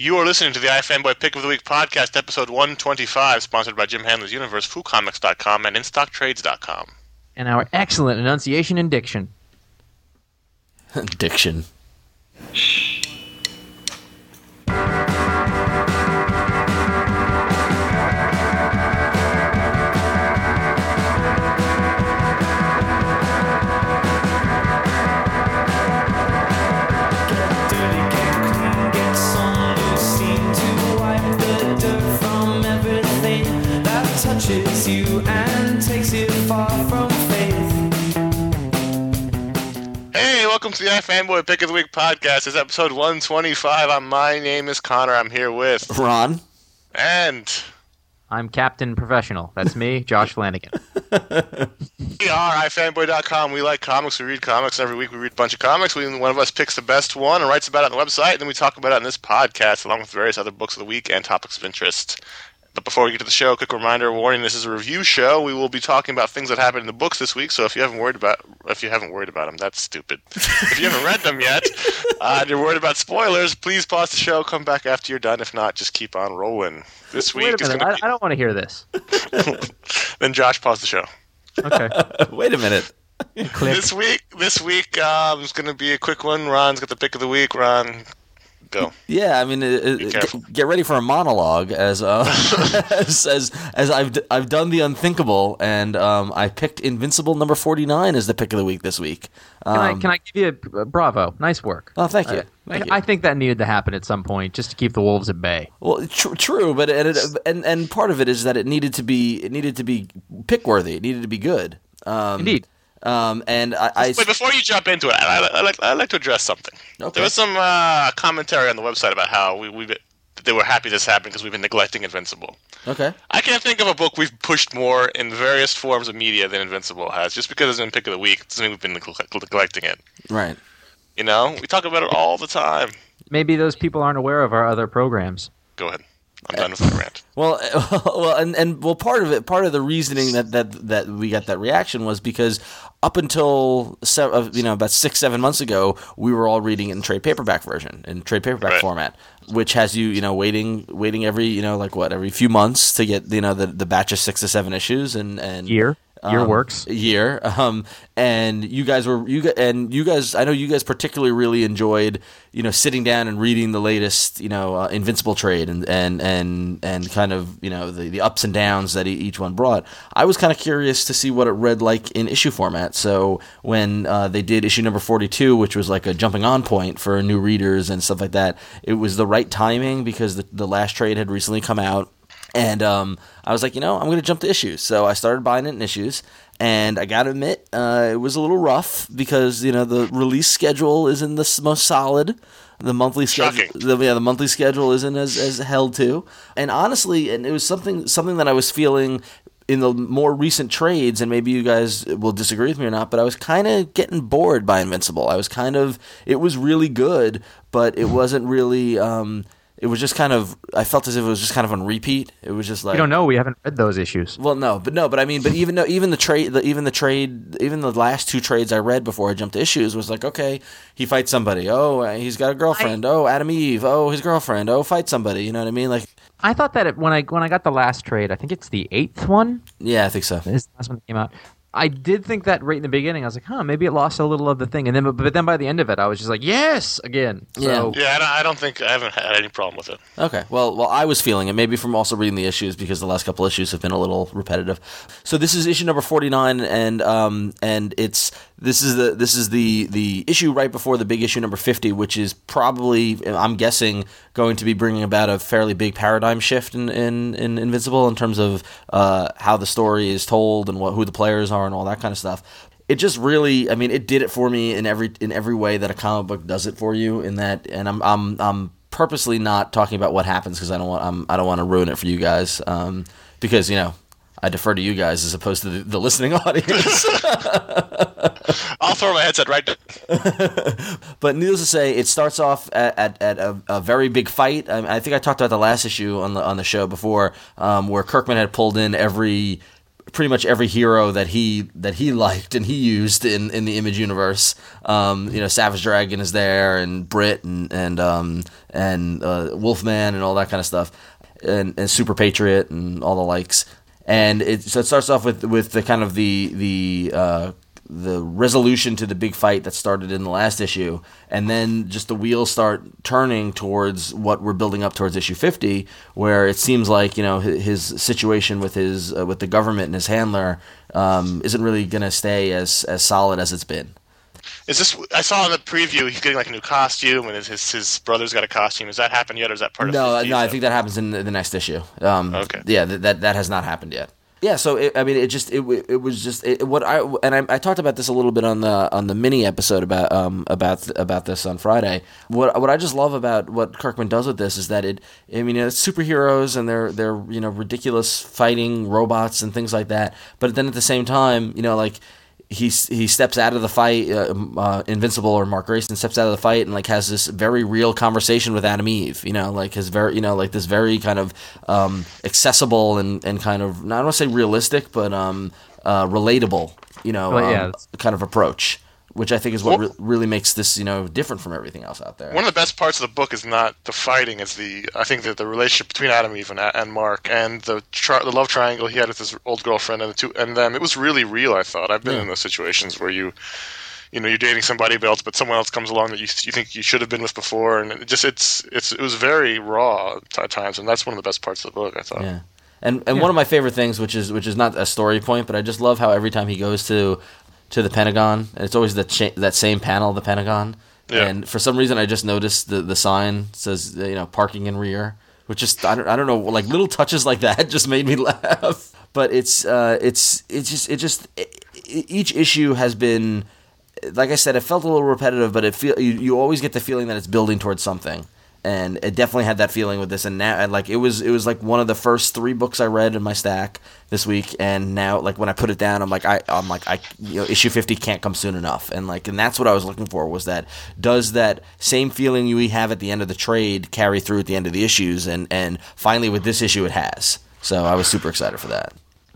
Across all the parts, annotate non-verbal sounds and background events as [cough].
You are listening to the iFanboy Pick of the Week podcast, episode 125, sponsored by Jim Hanley's Universe, FooComics.com, and InStockTrades.com. And our excellent enunciation and diction. [laughs] Diction. Hey, welcome to the iFanboy Pick of the Week podcast. is episode 125. I'm, my name is Connor. I'm here with Ron. and I'm Captain Professional. That's me, Josh Flanagan. [laughs] we are iFanboy.com. We like comics. We read comics. Every week we read a bunch of comics. We, one of us picks the best one and writes about it on the website, and then we talk about it on this podcast along with various other books of the week and topics of interest. But before we get to the show, quick reminder: warning: this is a review show. We will be talking about things that happened in the books this week. So if you haven't worried about, if you haven't worried about them, that's stupid. [laughs] if you haven't read them yet, uh, and you're worried about spoilers, please pause the show. Come back after you're done. If not, just keep on rolling. This week Wait a minute. going I, to I don't want to hear this. [laughs] then Josh, pause the show. Okay. [laughs] Wait a minute. Click. This week, this week um, is going to be a quick one. Ron's got the pick of the week. Ron, go. Yeah, I mean, it, it, get ready for a monologue as uh, [laughs] as, as as I've d- I've done the unthinkable, and um, I picked Invincible number forty nine as the pick of the week this week. Can, I, Um, can I give you a, a bravo? Nice work. Oh, thank you. Uh, Thank I, you. I think that needed to happen at some point just to keep the wolves at bay. Well, tr- true, but and, it, and and part of it is that it needed to be it needed to be pick worthy. It needed to be good. Um, Indeed. Um, and I, I Wait, before you jump into it, I, I, I like I like to address something. Okay. There was some uh, commentary on the website about how we we they were happy this happened because we've been neglecting Invincible. okay. I can't think of a book we've pushed more in various forms of media than Invincible has. Just because it's in pick of the week doesn't mean we've been neg- neglecting it. Right. You know, we talk about it all the time. Maybe those people aren't aware of our other programs. Go ahead. I'm done with my rant. Well, [laughs] well, and, and well, part of it, part of the reasoning that, that that we got that reaction was because up until se- you know about six seven months ago, we were all reading in trade paperback version in trade paperback Right. format, which has you you know waiting waiting every you know like what every few months to get you know the, the batch of six to seven issues and and Year. Year um, works. year. Um, and you guys were you and you guys. I know you guys particularly really enjoyed you know sitting down and reading the latest you know uh, Invincible trade and and and and kind of you know the, the ups and downs that each one brought. I was kind of curious to see what it read like in issue format. So when uh, they did issue number forty two, which was like a jumping on point for new readers and stuff like that, it was the right timing because the, the last trade had recently come out. And um, I was like, you know, I'm going to jump to issues. So I started buying it in issues. And I got to admit, uh, it was a little rough because, you know, the release schedule isn't the most solid. The monthly schedule, the, yeah, the monthly schedule isn't as, as held to. And honestly, and it was something something that I was feeling in the more recent trades, and maybe you guys will disagree with me or not, but I was kind of getting bored by Invincible. I was kind of, it was really good, but it wasn't really. Um, it was just kind of. I felt as if it was just kind of on repeat. It was just like We don't know. We haven't read those issues. well, no, but no, but I mean, but even though even the trade, the, even the trade, even the last two trades I read before I jumped to issues was like, okay, he fights somebody. Oh, uh, he's got a girlfriend. oh, Atom Eve. Oh, his girlfriend. Oh, fight somebody. You know what I mean? Like, I thought that it, when I when I got the last trade, I think it's the eighth one. yeah, I think so. This is the last one that came out. I did think that right in the beginning. I was like, huh, maybe it lost a little of the thing. And then, but, but then by the end of it, I was just like, yes, again. So, Yeah, I don't, I don't think I haven't had any problem with it. Okay. Well, well, I was feeling it maybe from also reading the issues because the last couple issues have been a little repetitive. So this is issue number forty nine, and um, and it's this is the this is the the issue right before the big issue number fifty, which is probably I'm guessing going to be bringing about a fairly big paradigm shift in in, in Invincible in terms of uh, how the story is told and what who the players are and all that kind of stuff. It just really i mean it did it for me in every in every way that a comic book does it for you in that and i'm i'm i'm purposely not talking about what happens because i don't want I'm, i don't want to ruin it for you guys um because you know i defer to you guys as opposed to the, the listening [laughs] audience [laughs] I'll throw my headset right down. [laughs] But needless to say, it starts off at, at, at a, a very big fight. I, I think I talked about the last issue on the on the show before, um, where Kirkman had pulled in every pretty much every hero that he that he liked and he used in, in the Image universe. Um, you know, Savage Dragon is there, and Brit and and um, and uh, Wolfman and all that kind of stuff, and, and Super Patriot and all the likes. And it so it starts off with with the kind of the the uh, the resolution to the big fight that started in the last issue, and then just the wheels start turning towards what we're building up towards issue fifty, where it seems like you know his, situation with his uh, with the government and his handler um, isn't really going to stay as as solid as it's been. Is this? I saw in the preview he's getting like a new costume, and his his, his brother's got a costume. Has that happened yet, or is that part of? No, 50? no, I think that happens in the, the next issue. Um, Okay. Yeah, that, that that has not happened yet. Yeah, so it, I mean, it just it it was just it, what I and I, I talked about this a little bit on the on the mini episode about um about about this on Friday. What what I just love about what Kirkman does with this is that it I mean it's superheroes and they're they're you know ridiculous fighting robots and things like that, but then at the same time you know like he he steps out of the fight. Uh, uh, Invincible or Mark Grayson steps out of the fight and like has this very real conversation with Atom Eve. You know, like his very you know like this very kind of um, accessible and and kind of I don't want to say realistic, but um, uh, relatable. You know, Well, um, kind of approach, which I think is what Well- re- really makes this you know different from everything else out there. One of the best parts of the book is not the fighting; it's the I think that the relationship between Atom Eve and, and Mark, and the tri- the love triangle he had with his old girlfriend, and the two and them. It was really real. I thought I've been Yeah. in those situations where you, you know, you're dating somebody else, but someone else comes along that you you think you should have been with before, and it just it's it's it was very raw at times, and that's one of the best parts of the book. I thought. Yeah. And and one of my favorite things, which is which is not a story point, but I just love how every time he goes to to the Pentagon, and it's always that cha- that same panel of the Pentagon. Yeah. And for some reason, I just noticed the the sign says you know parking in rear, which just I don't I don't know like little touches like that [laughs] just made me [laughs] laugh. But it's uh it's it's just it just e each issue has been like I said, it felt a little repetitive, but it feel you, you always get the feeling that it's building towards something, and it definitely had that feeling with this. And now, like it was, it was like one of the first three books I read in my stack this week. And now, like when I put it down, I'm like, I, I'm like, I, you know, issue fifty can't come soon enough. And like, and that's what I was looking for was that does that same feeling we have at the end of the trade carry through at the end of the issues? And and finally, with this issue, it has. So I was super excited for that.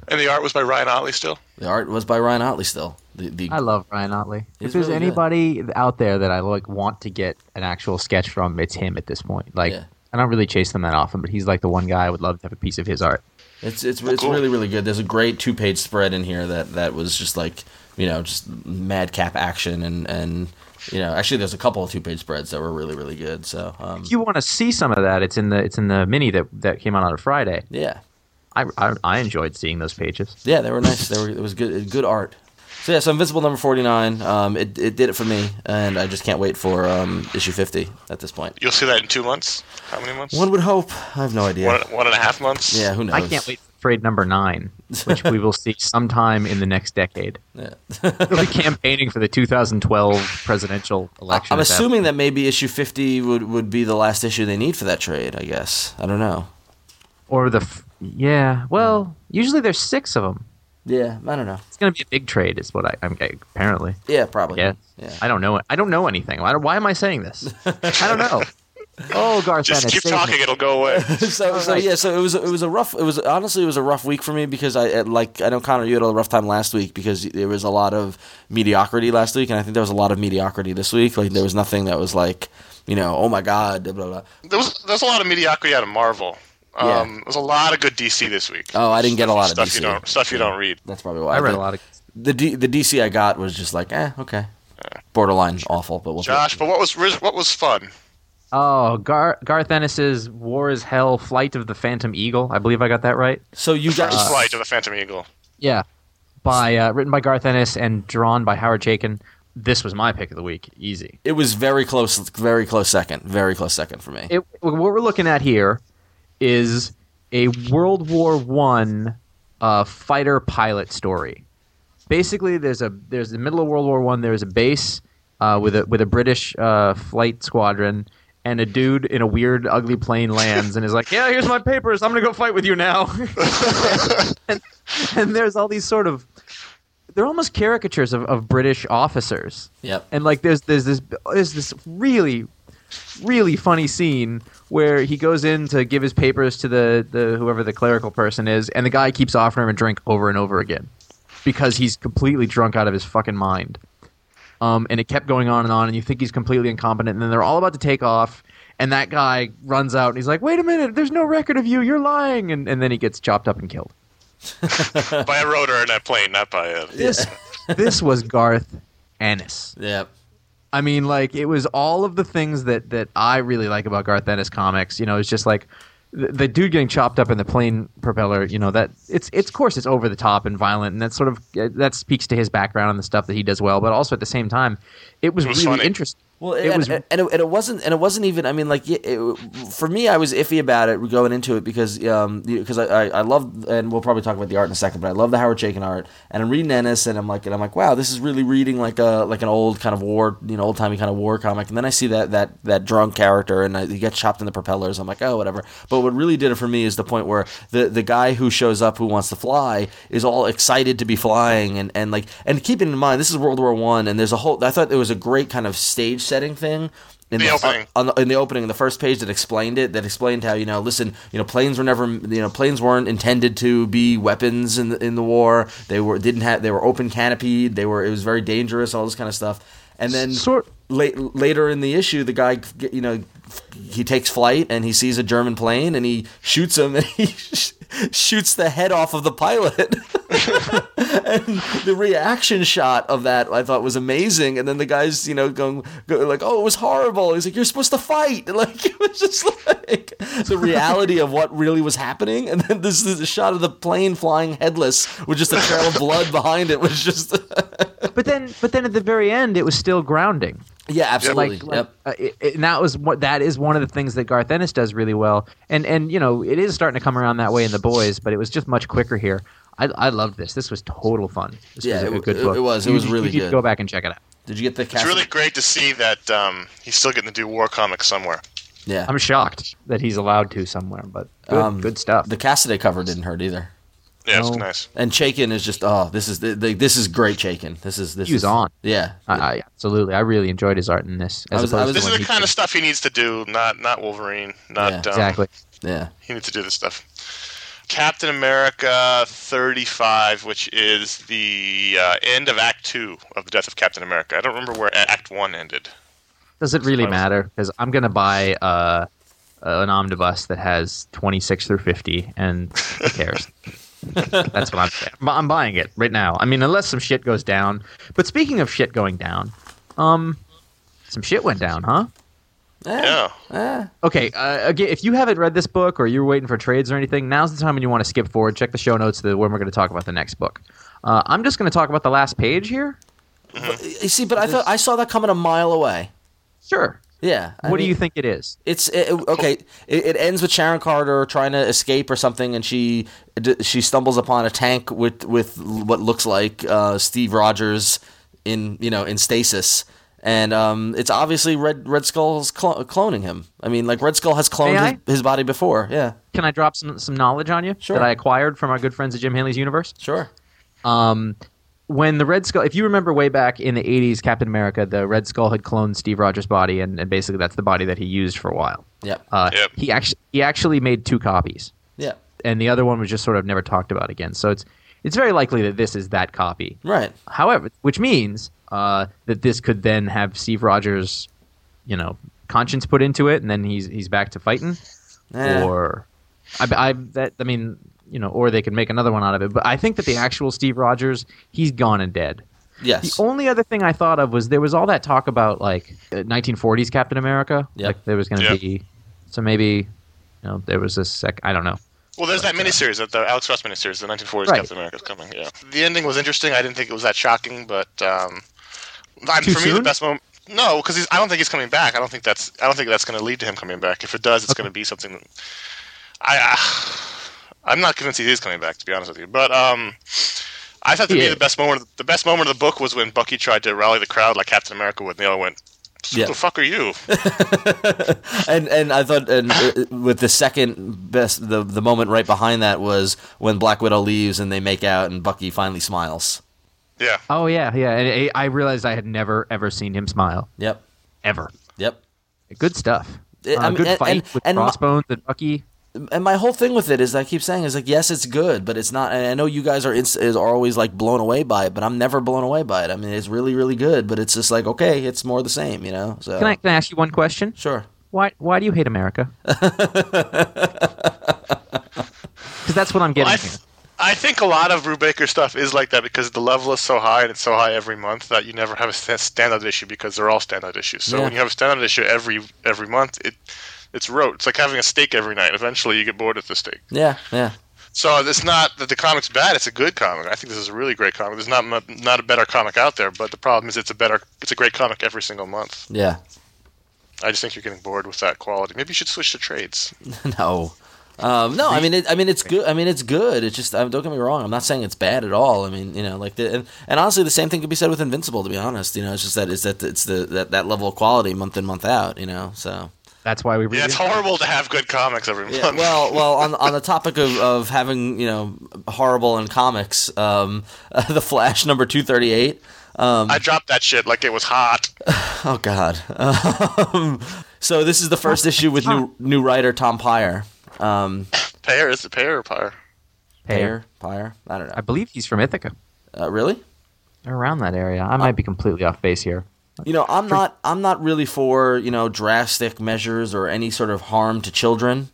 And the art was by Ryan Ottley still. The art was by Ryan Ottley still. The, the I love Ryan Ottley. He's If there's really good. anybody out there that I like want to get an actual sketch from, it's him at this point. Like Yeah. I don't really chase them that often, but he's like the one guy I would love to have a piece of his art. It's it's it's cool. really really good. There's a great two page spread in here that that was just like you know just madcap action and and you know actually there's a couple of two page spreads that were really really good. So um, If you want to see some of that, it's in the it's in the mini that that came out on a Friday. yeah I, I I enjoyed seeing those pages. yeah they were nice. They were it was good good art. So yeah, so Invincible number forty nine. Um, it it did it for me, and I just can't wait for um issue fifty at this point. You'll see that in two months. How many months? One would hope. I have no idea. One, one and a half months. yeah, who knows? I can't wait for trade number nine, which we will see [laughs] sometime in the next decade. Yeah. [laughs] We'll be campaigning for the 2012 presidential election. I'm at that assuming that maybe issue 50 would, would be the last issue they need for that trade, I guess. I don't know. or the f- yeah. Well, usually there's six of them. Yeah, I don't know. It's going to be a big trade, is what I, I'm apparently. Yeah, probably. Yeah. Yeah. I don't know. I don't know anything. Why, why am I saying this? [laughs] I don't know. Oh, Garth Just Ennis, keep save me. talking; it'll go away. [laughs] so, so yeah, so it was it was a rough it was honestly it was a rough week for me because I uh, like I know Connor you had a rough time last week because there was a lot of mediocrity last week and I think there was a lot of mediocrity this week like there was nothing that was like you know oh my god blah blah. blah. There was there's a lot of mediocrity out of Marvel. Um, Yeah. There's a lot of good DC this week. Oh, I didn't get a lot of stuff DC. You don't, stuff you don't read. That's probably why I read a lot of. the D, the DC I got was just like eh okay borderline awful but we'll Josh, but what was what was fun? Oh, Gar- Garth Ennis's War is Hell, Flight of the Phantom Eagle. I believe I got that right. so you got First flight of the Phantom Eagle. Yeah. By uh, written by Garth Ennis and drawn by Howard Chaykin. This was my pick of the week. Easy. it was very close very close second very close second for me It, what we're looking at here is a World War One uh, fighter pilot story. Basically, there's a there's the middle of World War One. There's a base uh, with a with a British uh, flight squadron, and a dude in a weird, ugly plane lands and is like, "Yeah, here's my papers. I'm gonna go fight with you now." [laughs] and, and there's all these sort of they're almost caricatures of, of British officers yep and like there's there's this there's this really really funny scene where he goes in to give his papers to the, the whoever the clerical person is, and the guy keeps offering him a drink over and over again because he's completely drunk out of his fucking mind. Um, and it kept going on and on, and you think he's completely incompetent, and then they're all about to take off, and that guy runs out and he's like, "Wait a minute, there's no record of you, you're lying," and, and then he gets chopped up and killed. [laughs] by a rotor in that plane, not by a. This this was Garth Ennis. Yep. I mean, like it was all of the things that that I really like about Garth Ennis comics. You know, it's just like the, the dude getting chopped up in the plane propeller. You know that it's it's of course it's over the top and violent, and that sort of that speaks to his background and the stuff that he does well. But also at the same time, it was, It was really funny. interesting. Well, It and, was- and, and, it, and it wasn't, and it wasn't even. I mean, like it, for me, I was iffy about it going into it because, um, because I, I, I love, and we'll probably talk about the art in a second, but I love the Howard Chaykin art, and I'm reading Ennis, and I'm like, and I'm like, wow, this is really reading like a like an old kind of war, you know, old timey kind of war comic, and then I see that that that drunk character, and I, he gets chopped in the propellers. I'm like, oh, whatever. But what really did it for me is the point where the the guy who shows up who wants to fly is all excited to be flying, and and like, and keeping in mind this is World War One, and there's a whole. I thought it was a great kind of stage setting thing in The opening. on the, in the opening, the first page that explained it, that explained how you know, listen, you know, planes were never, you know, planes weren't intended to be weapons in the, in the war. They were didn't have, they were open canopied. They were, it was very dangerous, all this kind of stuff. And then Sort- late, later in the issue, the guy, you know, he takes flight and he sees a German plane and he shoots him and [laughs] he shoots the head off of the pilot. [laughs] and the reaction shot of that I thought was amazing. And then the guys, you know, going go, like, "Oh, it was horrible." He's like, "You're supposed to fight." And [laughs] like it was just like the reality of what really was happening. And then this is the shot of the plane flying headless with just a trail of blood behind it was just But then, but then at the very end, it was still grounding. Yeah, absolutely. like, like, yep. uh, it, it- and that was what that is one of the things that Garth Ennis does really well, and and you know it is starting to come around that way in the boys, but it was just much quicker here. I, I loved this. This was total fun. This Yeah, was a it- good it- book. it was. It You- was you really need to good. Go back and check it out. Did you get the? It's really great to see that um, he's still getting to do war comics somewhere. yeah. I'm shocked that he's allowed to somewhere, but good, Um, good stuff. The Cassaday cover didn't hurt either. Yeah, it's nice. And Chaykin is just oh, this is the, the, this is great Chaykin. This is this He was is on. Yeah, I, I absolutely, I really enjoyed his art in this. As I was- I opposed was- to This is the kind did- of stuff he needs to do, not not Wolverine, not Yeah. um, exactly. yeah. He needs to do this stuff. Captain America 35, which is the uh, end of Act 2 of the Death of Captain America. I don't remember where Act 1 ended. Does it really matter? Because I'm gonna buy uh, an omnibus that has 26 through 50, and who cares? [laughs] That's what I'm saying. I'm- I'm buying it right now. I mean, unless some shit goes down. But speaking of shit going down, um, some shit went down, huh? Yeah. Okay, uh, again, if you haven't read this book or you're waiting for trades or anything, now's the time when you want to skip forward. Check the show notes to when we're going to talk about the next book. Uh, I'm just going to talk about the last page here. You see, but I thought I saw that coming a mile away. Sure. Yeah. I what do you think it is? It's it, okay. It, it ends with Sharon Carter trying to escape or something, and she she stumbles upon a tank with with what looks like uh, Steve Rogers in you know in stasis, and um, it's obviously Red Red Skull's clo- cloning him. I mean, like Red Skull has cloned his, his body before. Yeah, Can I drop some some knowledge on you Sure. that I acquired from our good friends at Jim Hanley's Universe? sure. Um, when the Red Skull, if you remember way back in the '80s, Captain America, the Red Skull had cloned Steve Rogers' body, and, and basically that's the body that he used for a while. Yep. Uh, Yep. He actually he actually made two copies, Yeah. and the other one was just sort of never talked about again. So it's it's very likely that this is that copy. Right. However, which means uh, that this could then have Steve Rogers, you know, conscience put into it, and then he's he's back to fighting, Eh. or I, I that I mean, you know, or they could make another one out of it. But I think that the actual Steve Rogers, he's gone and dead. Yes. The only other thing I thought of was there was all that talk about like uh, 1940s Captain America, Yep. like there was going to Yep. be, so maybe, you know, there was a sec. I don't know. Well, there's that miniseries, that the Alex Ross miniseries, the 1940s Right. Captain America is coming. Yeah, the ending was interesting. I didn't think it was that shocking, but um, I, Too for me, the best moment. No, because I don't think he's coming back. I don't think that's. I don't think that's going to lead to him coming back. If it does, it's going to be something. I, uh, I'm not convinced he is coming back, to be honest with you. But um, I thought to He me the best moment, the best moment of the book was when Bucky tried to rally the crowd like Captain America would, and they all went, "Who Yeah. the fuck are you?" [laughs] and and I thought and uh, with the second best the the moment right behind that was when Black Widow leaves and they make out and Bucky finally smiles. yeah, Oh yeah, yeah. And I I realized I had never ever seen him smile Yep. ever. Yep. Good stuff. It- Uh, I mean, good and- fight and- with and my- Crossbones and Bucky. And my whole thing with it is I keep saying is like yes it's good but it's not and I know you guys are ins- is are always like blown away by it but I'm never blown away by it I mean it's really really good but it's just like okay it's more the same you know so Can I can I ask you one question? sure Why why do you hate America? [laughs] Because that's what I'm getting I, here. th- I think a lot of Brubaker stuff is like that because the level is so high and it's so high every month that you never have a sta- standout issue because they're all standout issues. So Yeah. when you have a standout issue every every month, it it's rote. It's like having a steak every night. Eventually, you get bored with the steak. yeah yeah So it's not that the comic's bad; it's a good comic. I think this is a really great comic. There's not not a better comic out there, but the problem is it's a better, it's a great comic every single month. yeah I just think you're getting bored with that quality. Maybe you should switch to trades. [laughs] no um, no I mean it, I mean it's good I mean it's good it's just um, don't get me wrong I'm not saying it's bad at all I mean you know like the, and, and honestly the same thing could be said with Invincible to be honest you know it's just that it's that it's the that, that level of quality month in month out you know so That's why we read Yeah, it's horrible to have good comics every month. Yeah, well, well, on on the [laughs] topic of, of having you know horrible in comics, um, [laughs] the Flash number two thirty eight. Um, I dropped that shit like it was hot. [laughs] oh God. Um, so this is the first issue with new new writer Tom Peyer. Um, Pear is the pear or pyre? Pyre, Pyre. I don't know. I believe he's from Ithaca, Uh, really? around that area. I might be completely off base here. You know, I'm not. I'm not really for you know drastic measures or any sort of harm to children.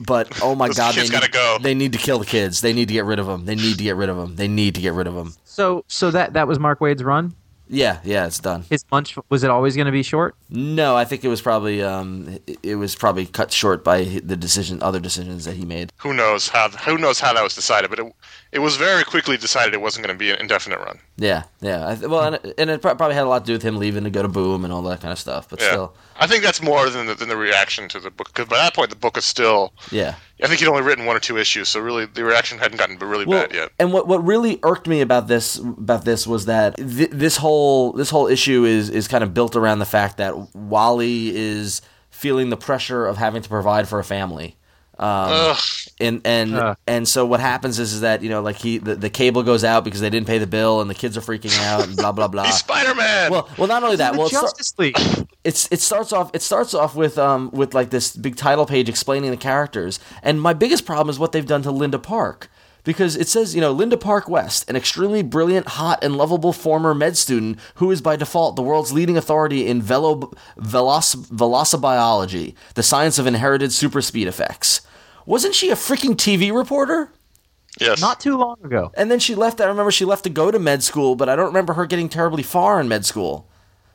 But oh my God, they need, gotta go. they need to kill the kids. They need to get rid of them. They need to get rid of them. They need to get rid of them. So so that that was Mark Waid's run. Yeah, yeah, it's done. His lunch was it always going to be short? No, I think it was probably um, it- it was probably cut short by the decision, other decisions that he made. Who knows how? Who knows how that was decided? But it, it was very quickly decided it wasn't going to be an indefinite run. Yeah, yeah. I well, and it, and it probably had a lot to do with him leaving to go to Boom and all that kind of stuff. But Yeah, still, I think that's more than the, than the reaction to the book. Because by that point, the book is still. yeah. I think he'd only written one or two issues, so really the reaction hadn't gotten really Well, bad yet. and what what really irked me about this about this was that th- this whole this whole issue is is kind of built around the fact that Wally is feeling the pressure of having to provide for a family. Um, and and Uh. and so what happens is, is that you know like he the, the cable goes out because they didn't pay the bill and the kids are freaking out and blah blah blah. [laughs] He's Spider Man. well, well, not only that. Well, it, start- Justice League. it's it starts off it starts off with um with like this big title page explaining the characters and my biggest problem is what they've done to Linda Park because it says you know Linda Park West an extremely brilliant hot and lovable former med student who is by default the world's leading authority in velo veloc- velocibiology the science of inherited super speed effects wasn't she a freaking TV reporter yes. Not too long ago. and then she left I remember she left to go to med school but I don't remember her getting terribly far in med school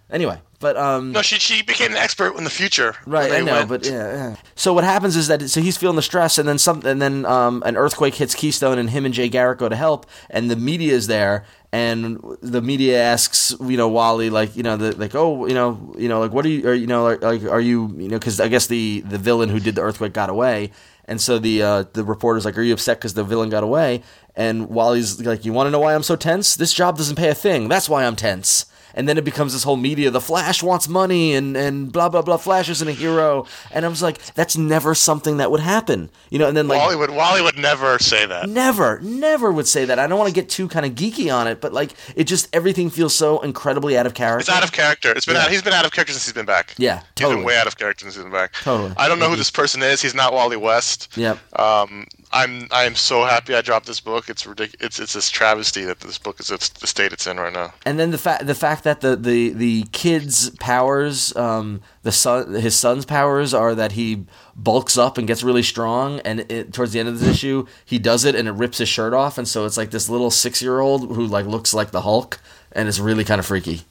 anyway but um no, she she became an expert in the future. Right, I know, went- but yeah, yeah. So what happens is that so he's feeling the stress, and then some, and then um, an earthquake hits Keystone, and him and Jay Garrick go to help, and the media is there, and the media asks, you know, Wally, like, you know, the, like, oh, you know, you know, like, what are you, or, you know, like, like, are you, you know, because I guess the the villain who did the earthquake got away, and so the uh, the reporter's like, are you upset because the villain got away? And Wally's like, you want to know why I'm so tense? This job doesn't pay a thing. That's why I'm tense and then it becomes this whole media the flash wants money and and blah blah blah flash isn't a hero and i was like that's never something that would happen you know and then like Wally would Wally would never say that. never never would say that i don't want to get too kind of geeky on it but like it just everything feels so incredibly out of character It's out of character. It's been Yeah. out, he's been out of character since he's been back. Yeah, he's totally. been way out of character since he's been back. Totally. I don't know who this person is. He's not Wally West. yep Um, I'm I am so happy I dropped this book. It's ridiculous. It's it's this travesty that this book is it's the state it's in right now. and then the fact the fact that the the the kid's powers um the son his son's powers are that he bulks up and gets really strong and it, towards the end of this issue he does it and it rips his shirt off and so it's like this little 6-year-old who like looks like the Hulk and it's really kind of freaky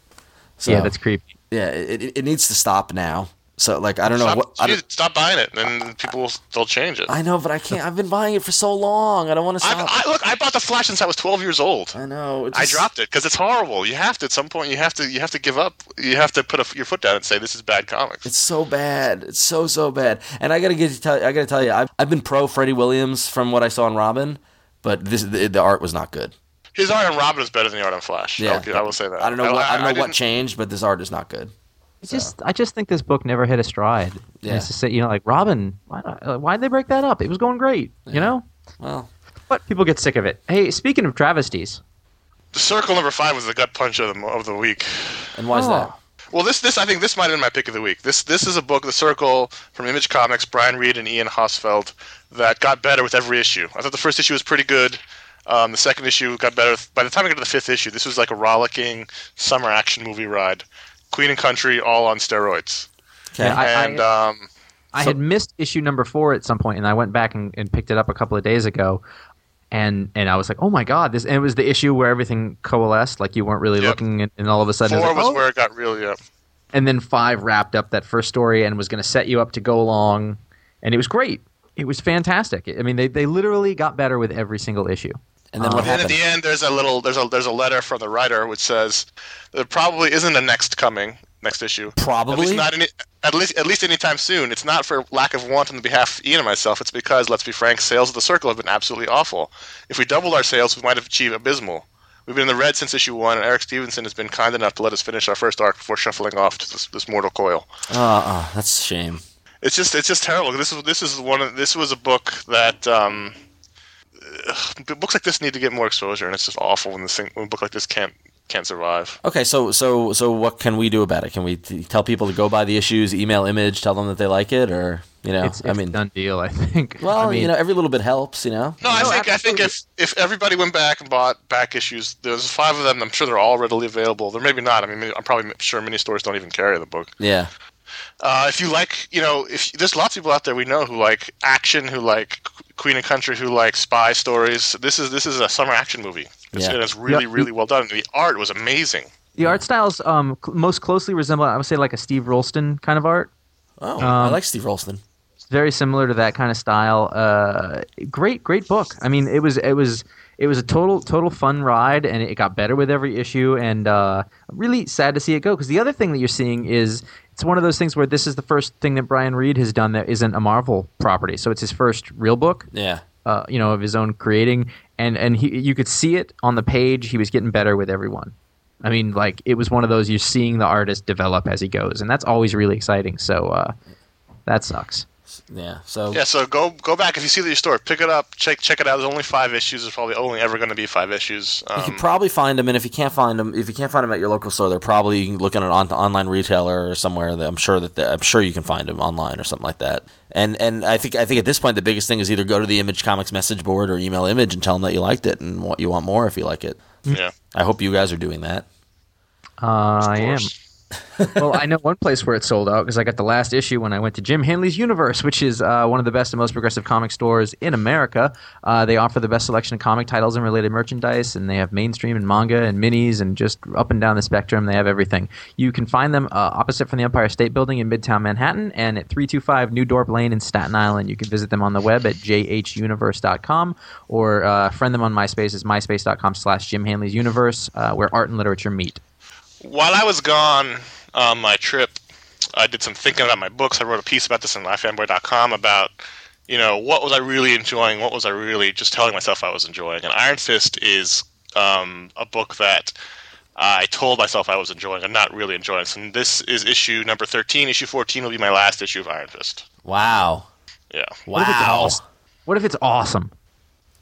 so yeah, that's creepy. yeah it, it, it needs to stop now so like I don't know Stop, what I, geez, don't- stop buying it, and people will they'll change it. I, I know but I can't I've been buying it for so long I don't want to stop I, look, I bought the Flash since I was 12 years old. I know it I dropped it because it's horrible. You have to at some point. You have to. You have to give up. You have to put a, your foot down and say this is bad comics. It's so bad. It's so so bad. And I gotta get to tell. I gotta tell you, I've I've been pro Freddie Williams from what I saw in Robin, but this the, the art was not good. His art on Robin is better than the art on Flash. Yeah, Okay, I will say that. I don't know what I, don't know what changed, but this art is not good. I just I just think this book never hit a stride. Yeah. Yeah. It's to say, you know, like Robin, why why'd they break that up? It was going great, you know. Well, But people get sick of it. Hey, speaking of travesties, The circle number five was the gut punch of the of the week. and why is Oh. that? Well, this this I think this might have been my pick of the week. This this is a book, The Circle, from Image Comics, Brian Reed and Ian Hosfeld, that got better with every issue. I thought the first issue was pretty good. Um, the second issue got better. By the time I got to the fifth issue, this was like a rollicking summer action movie ride. Queen and Country, all on steroids. Okay. Yeah, I- and um, I So- had missed issue number four at some point, and I went back and, and picked it up a couple of days ago, and and I was like, oh my god, this! And it was the issue where everything coalesced, like you weren't really Yep. looking, and, and all of a sudden, it four was was oh. where it got really up. and then five wrapped up that first story and was going to set you up to go along, and it was great. It was fantastic. I mean, they they literally got better with every single issue. And then what And then at the end, there's a little there's a there's a letter from the writer which says there probably isn't a next coming next issue. Probably At Probably. least not any at least at least anytime soon. It's not for lack of want on the behalf of Ian and myself. It's because let's be frank, sales of the Circle have been absolutely awful. If we doubled our sales, we might have achieved abysmal. We've been in the red since issue one, and Eric Stephenson has been kind enough to let us finish our first arc before shuffling off to this, this mortal coil. Oh, oh, that's a shame. It's just it's just terrible. This is this is one of this was a book that um, ugh, books like this need to get more exposure, and it's just awful when this thing when a book like this can't can't survive. Okay, so so so what can we do about it? Can we t- tell people to go buy the issues, email image, tell them that they like it, or you know, It's, it's I mean, done deal, I think. [laughs] well, I mean, you know, every little bit helps, you know. No, I No, think I think if if everybody went back and bought back issues, there's five of them. I'm sure they're all readily available. There maybe not. I mean, I'm probably sure many stores don't even carry the book. Yeah, Uh, if you like, you know, if there's lots of people out there we know who like action, who like Queen and Country, who like spy stories. This is this is a summer action movie. It's, Yeah. and it's really Yeah. really well done. The art was amazing. the art styles um, cl- most closely resemble, I would say, like a Steve Rolston kind of art. Oh, I Um, like Steve Rolston. It's very similar to that kind of style. Uh, great, great book. I mean, it was it was it was a total total fun ride, and it got better with every issue. And uh, really sad to see it go because the other thing that you're seeing is it's one of those things where this is the first thing that Brian Reed has done that isn't a Marvel property. So it's his first real book. Yeah. Uh, you know, of his own creating, and and he you could see it on the page. He was getting better with everyone. I mean, like it was one of those you're seeing the artist develop as he goes, and that's always really exciting. So uh, that sucks. Yeah. So Yeah, so go go back if you see it at your store, pick it up, check check it out. There's only five issues. There's probably only ever going to be five issues. you Um, can probably find them, and if you can't find them, if you can't find them at your local store, they're probably you can look at an on- online retailer or somewhere. That I'm sure that they- I'm sure you can find them online or something like that. And and I think I think at this point the biggest thing is either go to the Image Comics message board or email Image and tell them that you liked it and what you want more if you like it. yeah, I hope you guys are doing that. Uh, I am. Well, I know one place where it sold out because I got the last issue when I went to Jim Hanley's Universe, which is uh, one of the best and most progressive comic stores in America. Uh, they offer the best selection of comic titles and related merchandise, and they have mainstream and manga and minis and just up and down the spectrum. They have everything. You can find them uh, opposite from the Empire State Building in Midtown Manhattan and at 325 New Dorp Lane in Staten Island. You can visit them on the web at jhuniverse.com or uh, friend them on MySpace. It's myspace.com slash Jim Hanley's Universe, uh, where art and literature meet. While I was gone on my trip, I did some thinking about my books. I wrote a piece about this on iFanboy.com about, you know, what was I really enjoying? What was I really just telling myself I was enjoying? And Iron Fist is um, a book that I told myself I was enjoying and not really enjoying. So this is issue number 13. Issue 14 will be my last issue of Iron Fist. Wow. Yeah. What if it's Wow. awesome? What if it's awesome?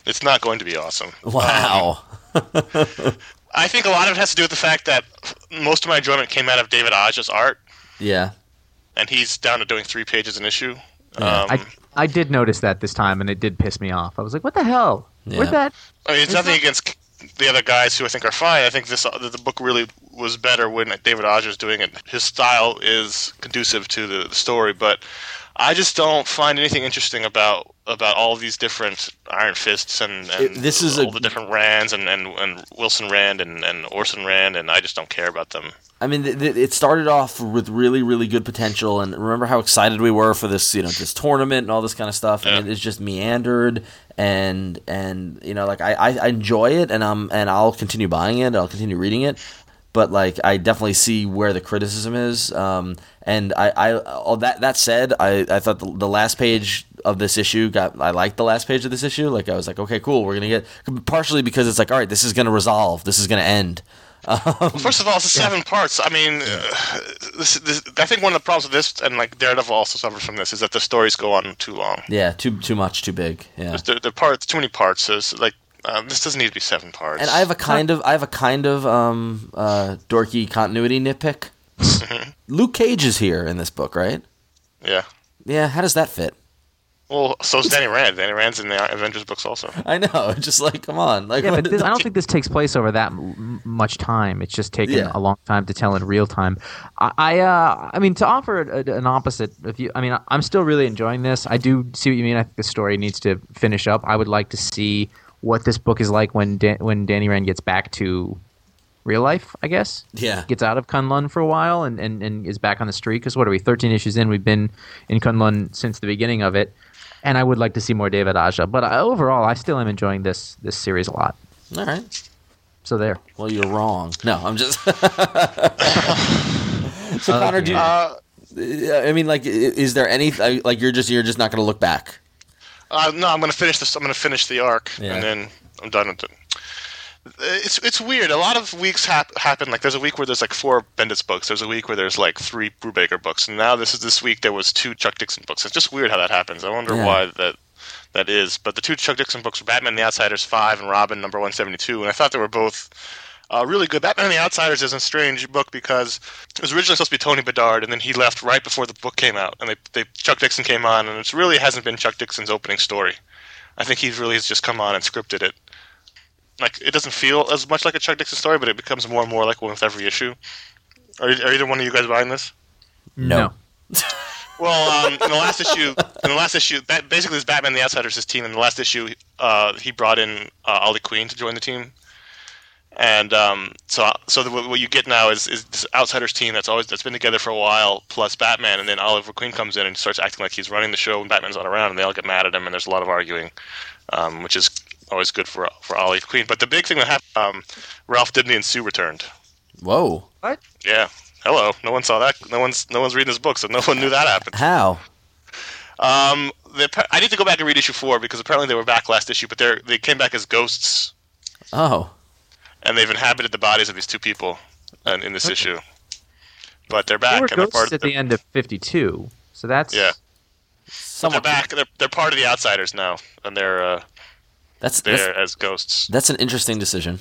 It's not going to be awesome. Wow. [laughs] I think a lot of it has to do with the fact that most of my enjoyment came out of David Aja's art, yeah. and he's down to doing three pages an issue. Yeah. Um, I I did notice that this time, and it did piss me off. I was like, "What the hell? Yeah. Where'd that?" I mean, it's nothing against the other guys who I think are fine. I think this uh, the book really was better when David Aja is doing it. His style is conducive to the, the story, but I just don't find anything interesting about about all these different Iron Fists and, and this is all a- the different Rands and, and, and Wilson Rand and, and Orson Rand, and I just don't care about them. I mean, th- th- it started off with really, really good potential, and remember how excited we were for this, you know, this tournament and all this kind of stuff, and Yeah. it's just meandered, and and you know, like I, I, I enjoy it, and I'm and I'll continue buying it, I'll continue reading it, but like I definitely see where the criticism is, um, and I, I, all that that said, I, I thought the, the last page of this issue got, I liked the last page of this issue, like I was like, okay, cool, we're gonna get, partially because it's like, all right, this is gonna resolve, this is gonna end. Well, [laughs] first of all, it's seven parts. I mean, uh, [sighs] this, this, I think one of the problems with this, and like Daredevil also suffers from this, is that the stories go on too long. Yeah, too too much, too big. Yeah. The, the parts, too many parts. So it's like um, this doesn't need to be seven parts. And I have a kind of I have a kind of um uh dorky continuity nitpick. Luke Cage is here in this book, right? Yeah. Yeah. How does that fit? Well, so so's Danny Rand. Danny Rand's in the Avengers books also. [laughs] I know. Just like, come on. Like, Yeah, but this, I don't think this takes place over that m- much time. It's just taken Yeah. a long time to tell in real time. I, I, uh, I mean, to offer a, an opposite, if you, I mean, I'm still really enjoying this. I do see what you mean. I think the story needs to finish up. I would like to see what this book is like when Dan, when Danny Rand gets back to real life. I guess Yeah. gets out of Kunlun for a while and, and, and is back on the street. Because what are we? 13 issues in. We've been in Kunlun since the beginning of it. And I would like to see more David Aja, but I, overall, I still am enjoying this this series a lot. All right. So there. Well, you're wrong. No, I'm just. [laughs] so Connor, do you, Uh, I mean, like, is there any like you're just you're just not going to look back? Uh, no, I'm gonna finish this. I'm gonna finish the arc, Yeah. and then I'm done with it. It's it's weird. A lot of weeks hap- happen. Like there's a week where there's like four Bendis books. There's a week where there's like three Brubaker books, and now this is this week there was two Chuck Dixon books. It's just weird how that happens. I wonder Yeah. why that that is. But the two Chuck Dixon books were Batman the Outsiders five and Robin number one seventy two, and I thought they were both uh, really good. Batman and the Outsiders is a strange book because it was originally supposed to be Tony Bedard, and then he left right before the book came out, and they, they Chuck Dixon came on, and it really hasn't been Chuck Dixon's opening story. I think he really has just come on and scripted it. Like it doesn't feel as much like a Chuck Dixon story, but it becomes more and more like one with every issue. Are, are either one of you guys buying this? No. [laughs] Well, um, in the last issue, in the last issue, basically, this Batman the Outsiders his team. In the last issue, uh, he brought in uh, Ollie Queen to join the team, and um, so so the, what you get now is, is this Outsiders team that's always that's been together for a while, plus Batman, and then Oliver Queen comes in and starts acting like he's running the show when Batman's not around, and they all get mad at him, and there's a lot of arguing, um, which is always good for for Ollie Queen. But the big thing that happened, um, Ralph Dibny and Sue returned. Whoa. What? Yeah. Hello. No one saw that. No one's no one's reading this book, so no one knew that happened. How? Um, they, I need to go back and read issue four because apparently they were back last issue, but they they came back as ghosts Oh. And they've inhabited the bodies of these two people in, in this issue. But they're They back were and they're part ghosts of at the end of 52. So that's Yeah, they're back. They're, they're part of the outsiders now, and they're uh, That's there that's, as ghosts. that's an interesting decision.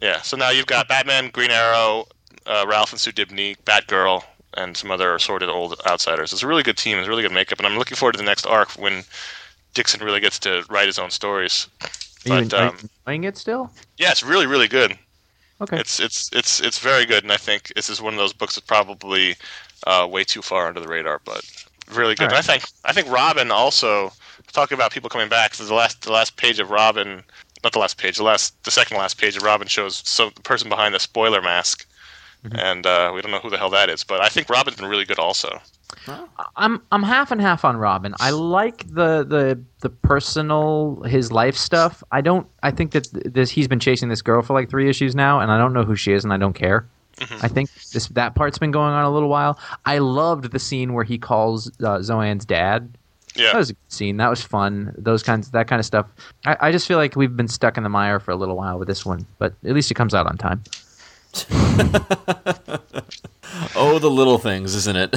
Yeah. So now you've got Batman, Green Arrow, uh, Ralph and Sue Dibny, Batgirl, and some other assorted old outsiders. It's a really good team. It's really good makeup, and I'm looking forward to the next arc when Dixon really gets to write his own stories. Are you, But you um, enjoying it still? yeah, it's really really good. Okay. It's it's it's it's very good, and I think this is one of those books that's probably uh, way too far under the radar, but really good. And I think I think Robin also talking about people coming back. So the last the last page of Robin, not the last page, the last the second last page of Robin shows so the person behind the spoiler mask, Mm-hmm. and uh, we don't know who the hell that is. But I think Robin's been really good also. I'm I'm half and half on Robin. I like the the the personal his life stuff. I don't. I think that this he's been chasing this girl for like three issues now, and I don't know who she is, and I don't care. I think this that part's been going on a little while. I loved the scene where he calls uh, Zoan's dad. Yeah. That was a good scene. That was fun. Those kinds, that kind of stuff. I, I just feel like we've been stuck in the mire for a little while with this one, but at least it comes out on time. [laughs] Oh, the little things, isn't it?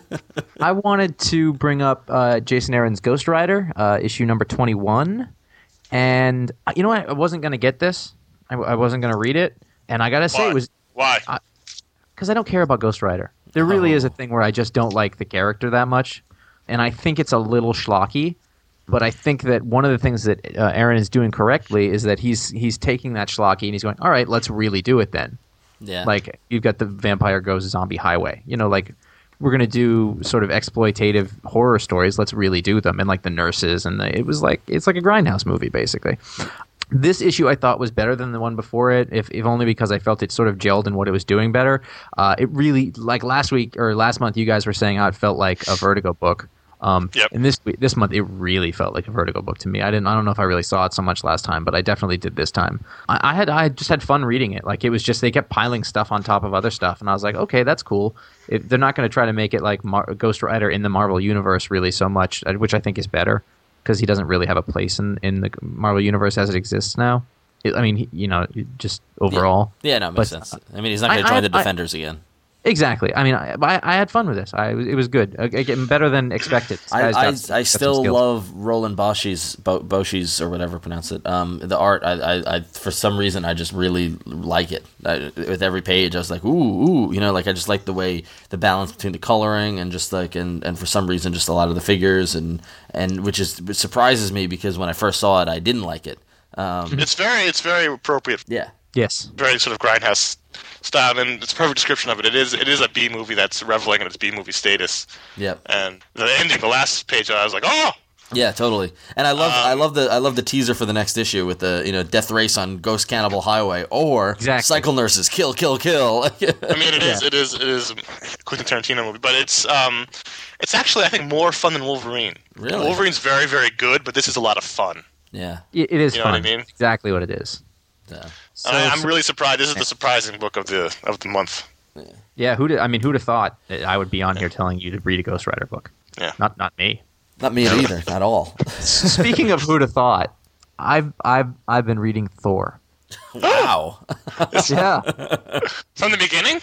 [laughs] I wanted to bring up uh, Jason Aaron's Ghost Rider, uh, issue number 21. And uh, you know what? I wasn't going to get this. I, I wasn't going to read it. And I got to say, Why? it was Why? because I don't care about Ghost Rider. There really Oh. is a thing where I just don't like the character that much. And I think it's a little schlocky. But I think that one of the things that uh, Aaron is doing correctly is that he's he's taking that schlocky and he's going, all right, let's really do it then. Yeah. Like you've got the Vampire Goes Zombie Highway. You know, like we're gonna do sort of exploitative horror stories. Let's really do them. And like the nurses and the, it was like it's like a grindhouse movie basically. This issue I thought was better than the one before it, if, if only because I felt it sort of gelled in what it was doing better. Uh, it really like last week or last month, you guys were saying how it felt like a Vertigo book. Um, Yep. And this this month, it really felt like a Vertigo book to me. I didn't. I don't know if I really saw it so much last time, but I definitely did this time. I, I had. I just had fun reading it. Like it was just they kept piling stuff on top of other stuff, and I was like, okay, that's cool. If they're not going to try to make it like Mar- Ghost Rider in the Marvel universe really so much, uh, which I think is better because he doesn't really have a place in in the Marvel universe as it exists now. It, I mean, he, you know, just overall. yeah, no, it makes but- sense. I mean, he's not going to join I- the I- Defenders again. Exactly. I mean, I, I, I had fun with this. I it was good. Uh, Again, better than expected. I, guy's I, got- I still love Roland Bosch's Bo, Bosch's or whatever pronounce it. Um, the art, I, I, I, for some reason, I just really like it. I, with every page, I was like, ooh, ooh, you know, like I just like the way the balance between the coloring and just like, and, and for some reason, just a lot of the figures and and which is which surprises me because when I first saw it, I didn't like it. Um, It's very it's very appropriate, yeah, Yes. very sort of grindhouse style, and it's a perfect description of it. It is it is a B movie that's reveling in its B movie status. yep. And the ending, the last page, I was like, oh, Yeah, totally. And I love Um, I love the I love the teaser for the next issue with the you know death race on Ghost Cannibal Highway or Exactly. cycle nurses kill kill kill. [laughs] I mean, it is, it is, it is a Quentin Tarantino movie, but it's, um, it's actually, I think, more fun than Wolverine. Really? Wolverine's very, very good, but this is a lot of fun. yeah. It, it is You know what I mean? It's exactly what it is. Yeah. So, I, I'm so- really surprised. This is the surprising book of the of the month. yeah. Who? I mean, who'd have thought that I would be on here telling you to read a Ghost Rider book? Yeah. Not not me. Not me either. [laughs] Not all. Speaking of who'd have thought, I've I've I've been reading Thor. [gasps] wow. [laughs] Yeah. From the beginning,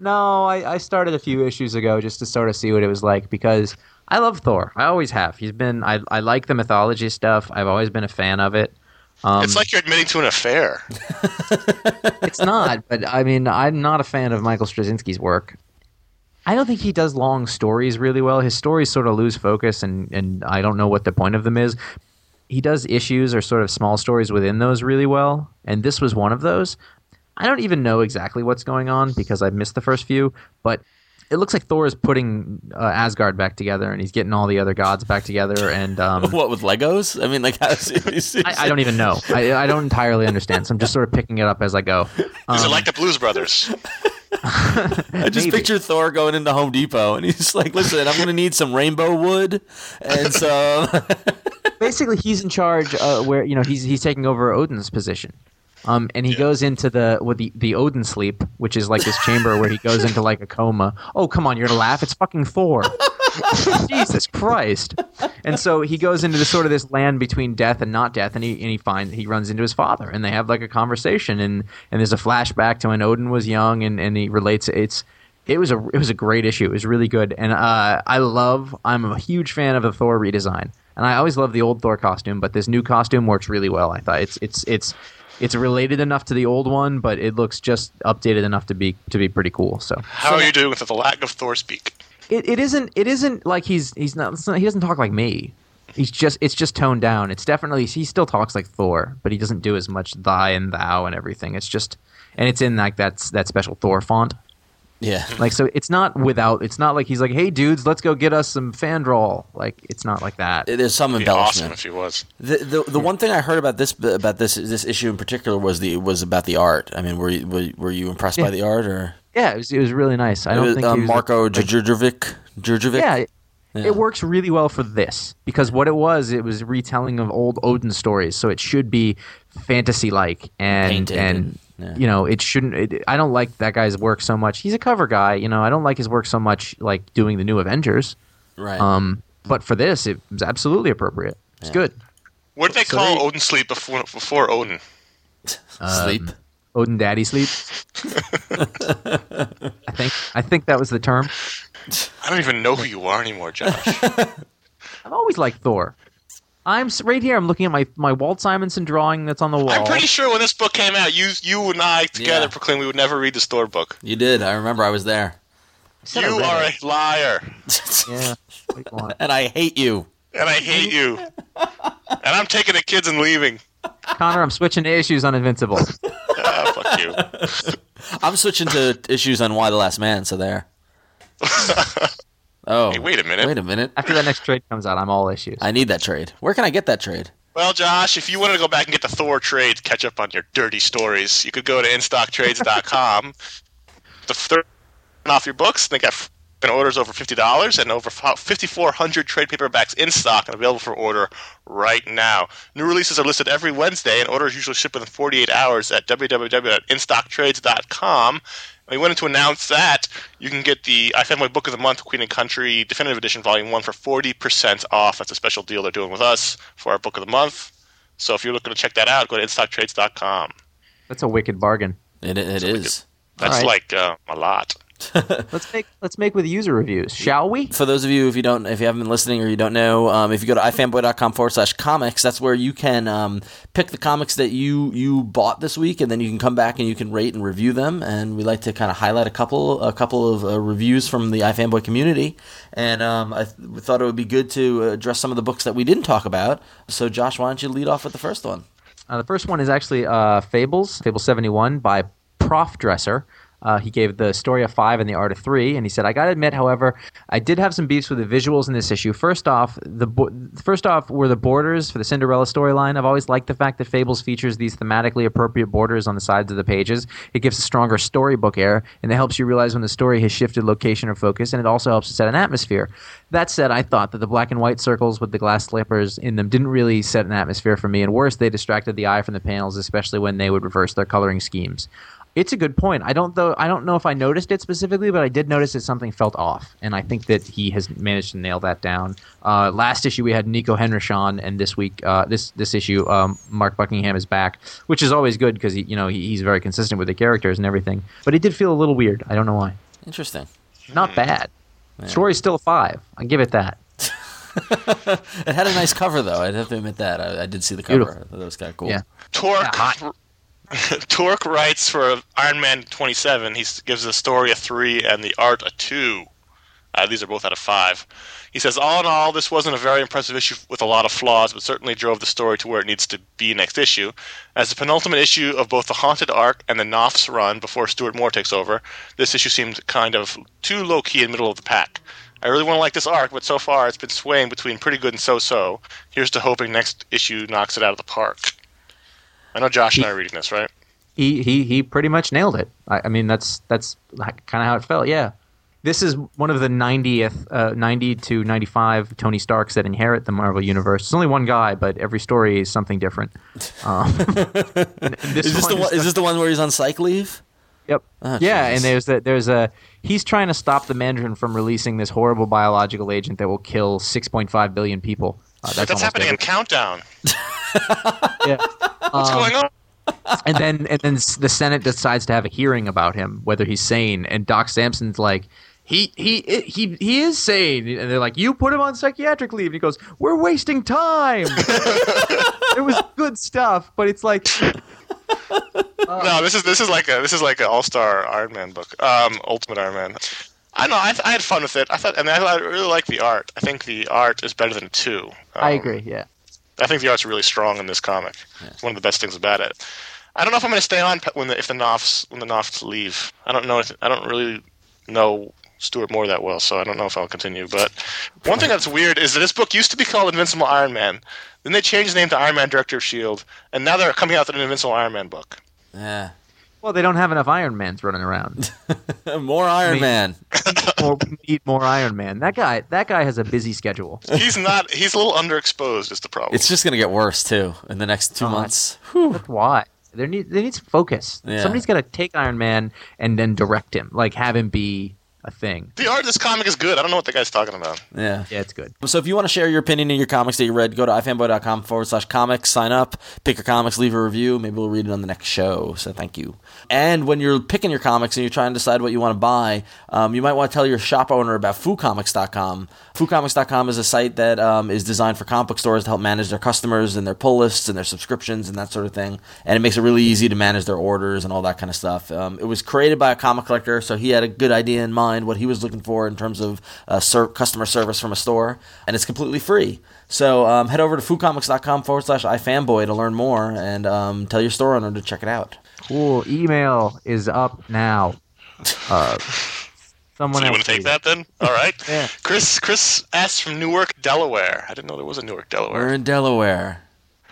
No, I, I started a few issues ago just to sort of see what it was like because I love Thor. I always have. He's been I I like the mythology stuff. I've always been a fan of it. Um, it's like you're admitting to an affair. [laughs] it's not, but I mean, I'm not a fan of Michael Straczynski's work. I don't think he does long stories really well. His stories sort of lose focus, and, and I don't know what the point of them is. He does issues or sort of small stories within those really well, and this was one of those. I don't even know exactly what's going on because I've missed the first few, but it looks like Thor is putting uh, Asgard back together, and he's getting all the other gods back together, and um, [laughs] what with Legos? I mean, like, how's [laughs] I, I don't even know. I, I don't entirely understand, so I'm just sort of picking it up as I go. Is Um, it like the Blues Brothers? I just [laughs] maybe. picture Thor going into Home Depot and he's like, "Listen, I'm going to need some rainbow wood and so basically he's in charge uh, where you know he's he's taking over Odin's position. Um, and he goes into the with the the Odin sleep, which is like this chamber where he goes into like a coma. Oh, come on, you're gonna laugh? It's fucking Thor. [laughs] Jesus Christ! And so he goes into this sort of this land between death and not death, and he and he finds he runs into his father, and they have like a conversation, and and there's a flashback to when Odin was young, and and he relates. It's it was a it was a great issue. It was really good, and uh, I love. I'm a huge fan of the Thor redesign, and I always love the old Thor costume, but this new costume works really well. I thought it's it's it's it's related enough to the old one, but it looks just updated enough to be to be pretty cool. So How are you doing with the lack of Thor speak? it, it isn't it isn't like he's he's not, not he doesn't talk like me. He's just it's just toned down. It's definitely he still talks like Thor, but he doesn't do as much thy and thou and everything. It's just and it's in like that's that special Thor font. Yeah, Like so, it's not without. It's not like he's like, "Hey, dudes, let's go get us some Fandral." Like it's not like that. there's some It'd awesome embellishment. if he was. The, the the one thing I heard about this about this this issue in particular was the was about the art. I mean, were you were, were you impressed by the art or Yeah, it was, it was really nice. I don't It was, think uh, he was, Marko like- Djurdjevic? Djurdjevic? Yeah, it, Yeah. it works really well for this because what it was, it was retelling of old Odin stories, so it should be fantasy like and Painted and. And- yeah. You know, it shouldn't. It, I don't like that guy's work so much. He's a cover guy. You know, I don't like his work so much. Like doing the new Avengers. right. Um, but for this, it was absolutely appropriate. It's good. What did they So call they- Odin sleep before before Odin? [laughs] Sleep. Odin Daddy Sleep. [laughs] I think I think that was the term. I don't even know who you are anymore, Josh. [laughs] I've always liked Thor. I'm right here. I'm looking at my my Walt Simonson drawing that's on the wall. I'm pretty sure when this book came out, you you and I together Yeah. proclaimed we would never read the Thor book. You did. I remember. I was there, I said I You are it. a liar, [laughs] yeah. What do you want? and I hate you. and I hate you. [laughs] And I'm taking the kids and leaving. Connor, I'm switching to issues on Invincible. [laughs] Ah, fuck you. I'm switching to issues on Y the Last Man. So there. Oh, Hey, wait a minute. Wait a minute. After that next trade comes out, I'm all issues. I need that trade. Where can I get that trade? Well, Josh, if you wanted to go back and get the Thor trades, catch up on your dirty stories, you could go to instocktrades.com. [laughs] the third off your books, they got f***ing orders over fifty dollars and over fifty four hundred trade paperbacks in stock and available for order right now. New releases are listed every Wednesday, and orders usually ship within forty eight hours at www.instocktrades.com. We wanted to announce that you can get the iFanboy Book of the Month Queen and Country Definitive Edition Volume 1 for 40% off. That's a special deal they're doing with us for our Book of the Month. So if you're looking to check that out, go to instocktrades.com. That's a wicked bargain. It, it is. That's All right. like uh, a lot. Let's make let's make with user reviews, shall we? For those of you if you don't if you haven't been listening or you don't know, um, if you go to ifanboy.com forward slash comics, that's where you can um, pick the comics that you you bought this week, and then you can come back and you can rate and review them. And we like to kind of highlight a couple a couple of uh, reviews from the iFanboy community. And um, I th- thought it would be good to address some of the books that we didn't talk about. So Josh, why don't you lead off with the first one? Uh, the first one is actually uh, Fables, Fable 71 by Prof Dresser. Uh, he gave the story a five and the art a three, and he said, "I got to admit, however, I did have some beefs with the visuals in this issue. First off, the bo- first off were the borders for the Cinderella storyline. I've always liked the fact that Fables features these thematically appropriate borders on the sides of the pages. It gives a stronger storybook air, and it helps you realize when the story has shifted location or focus, and it also helps to set an atmosphere. That said, I thought that the black and white circles with the glass slippers in them didn't really set an atmosphere for me, and worse, they distracted the eye from the panels, especially when they would reverse their coloring schemes." It's a good point. I don't though. I don't know if I noticed it specifically, but I did notice that something felt off, and I think that he has managed to nail that down. Uh, last issue we had Nico Henrichon, and this week, uh, this this issue, um, Mark Buckingham is back, which is always good because you know, he, he's very consistent with the characters and everything. But it did feel a little weird. I don't know why. Interesting. Not bad. Story's still a five. I give it that. [laughs] It had a nice cover though. I'd have to admit that. I, I did see the cover. Beautiful. That was kind of cool. Yeah. Torque. [laughs] Torque writes for Iron Man 27. He gives the story a three and the art a two. Uh, these are both out of five. He says, all in all, this wasn't a very impressive issue with a lot of flaws, but certainly drove the story to where it needs to be next issue. As the penultimate issue of both the Haunted Arc and the Knauf's run before Stuart Moore takes over, this issue seemed kind of too low key in the middle of the pack. I really want to like this arc, but so far it's been swaying between pretty good and so so. Here's to hoping next issue knocks it out of the park. I know Josh and I are reading this, right? he he he pretty much nailed it. I, I mean, that's that's kind of how it felt. Yeah, this is one of the 90th, uh, 90 to 95 Tony Starks that inherit the Marvel universe. It's only one guy, but every story is something different. [laughs] Um, [laughs] this Is this the one one? Is this the one where he's on psych leave? Yep. Oh, yeah, jeez. and there's a, there's a he's trying to stop the Mandarin from releasing this horrible biological agent that will kill 6.5 billion people. Uh, that's That's, almost happening in Countdown. [laughs] yeah. What's Um, going on? and then and then the Senate decides to have a hearing about him, whether he's sane. And Doc Samson's like, he he he he is sane, and they're like, you put him on psychiatric leave. And he goes, we're wasting time. [laughs] it was good stuff, but it's like, no, this is this is like a this is like an all star Iron Man book. Um, Ultimate Iron Man. I know. I, th- I had fun with it. I thought, and I, I really like the art. I think the art is better than two. I Um, agree. Yeah. I think the art's really strong in this comic. It's one of the best things about it. I don't know if I'm going to stay on when the, if the Knaufs when the Knaufs leave. I don't know. If, I don't really know Stuart Moore that well, so I don't know if I'll continue. But one thing that's weird is that this book used to be called Invincible Iron Man. Then they changed the name to Iron Man Director of Shield, and now they're coming out with an Invincible Iron Man book. Yeah. Well, they don't have enough Iron Mans running around. [laughs] More Iron Me. Man. [laughs] more, we need more Iron Man. That guy, that guy has a busy schedule. [laughs] He's not. He's a little underexposed. Is the problem? It's just gonna get worse too in the next two Oh, months. That's why. There need they need some focus. Yeah. Somebody's got to take Iron Man and then direct him, like have him be a thing. the art of this comic is good. I don't know what the guy's talking about. Yeah. Yeah, it's good. So if you want to share your opinion in your comics that you read, go to ifanboy.com forward slash comics, sign up, pick your comics, leave a review. Maybe we'll read it on the next show. So thank you. And when you're picking your comics and you're trying to decide what you want to buy, um, you might want to tell your shop owner about foocomics.com. Foocomics.com is a site that um, is designed for comic book stores to help manage their customers and their pull lists and their subscriptions and that sort of thing. And it makes it really easy to manage their orders and all that kind of stuff. Um, it was created by a comic collector, so he had a good idea in mind what he was looking for in terms of uh, ser- customer service from a store, and it's completely free. So um, head over to foocomics.com forward slash ifanboy to learn more and um, tell your store owner to check it out. Cool. Email is up now. Uh, someone So you want to take read it. that then? All right. [laughs] Yeah. Chris Chris asks from Newark, Delaware. I didn't know there was a Newark, Delaware. We're in Delaware.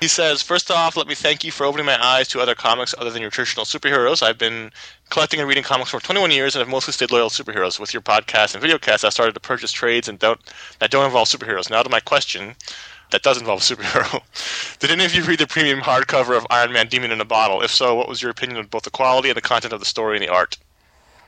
He says, First off, let me thank you for opening my eyes to other comics other than your traditional superheroes. I've been collecting and reading comics for 21 years, and I've mostly stayed loyal to superheroes. With your podcast and videocast, I started to purchase trades and don't that don't involve superheroes. Now to my question, that does involve a superhero. [laughs] Did any of you read the premium hardcover of Iron Man Demon in a Bottle? If so, what was your opinion of both the quality and the content of the story and the art?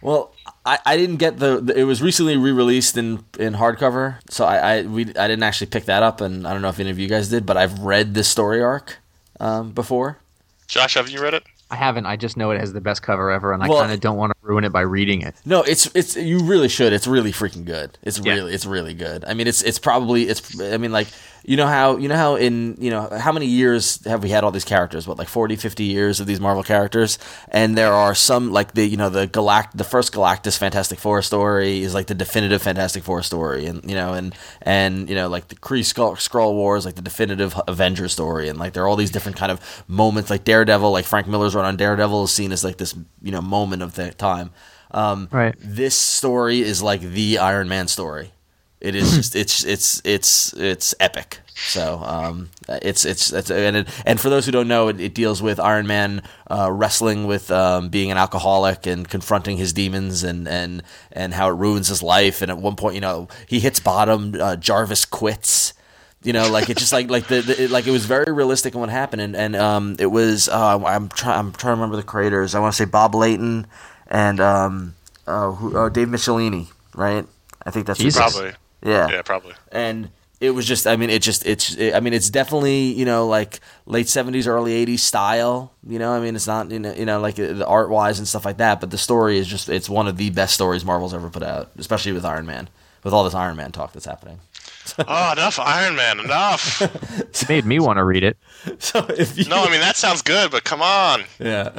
Well, I, I didn't get the, the- It was recently re-released in in hardcover, so I I, we, I didn't actually pick that up, and I don't know if any of you guys did, but I've read this story arc um, before. Josh, haven't you read it? I haven't. I just know it has the best cover ever, and I Well- kind of don't want to ruin it by reading it. No, it's it's you really should. It's really freaking good. It's Yeah. really it's really good. I mean, it's it's probably it's. I mean, like you know how you know how in you know how many years have we had all these characters? What like 40, 50 years of these Marvel characters, and there are some like the you know the galact the first Galactus Fantastic Four story is like the definitive Fantastic Four story, and you know and and you know like the Kree Skull, Skrull Wars like the definitive Avenger story, and like there are all these different kind of moments like Daredevil, like Frank Miller's run on Daredevil is seen as like this you know moment of the time. Um, Right. this story is like the Iron Man story. It is just it's it's it's it's epic. So um, it's it's it's and it, and for those who don't know, it, it deals with Iron Man uh, wrestling with um, being an alcoholic and confronting his demons and and and how it ruins his life. And at one point, you know, he hits bottom. Uh, Jarvis quits. You know, like it just like like the, the it, like it was very realistic in what happened, and and um, it was uh, I'm trying I'm trying to remember the creators. I want to say Bob Layton and um, uh, who, uh, Dave Michelinie, right? I think that's Jesus. Probably. Yeah, Yeah, probably. and it was just i mean it just it's it, i mean it's definitely you know like late 70s early 80s style you know i mean it's not you know, you know like uh, the art wise and stuff like that but the story is just it's one of the best stories marvel's ever put out especially with iron man with all this iron man talk that's happening Oh, [laughs] enough Iron Man, enough. [laughs] It made me want to read it. so if you No, I mean that sounds good, but come on. yeah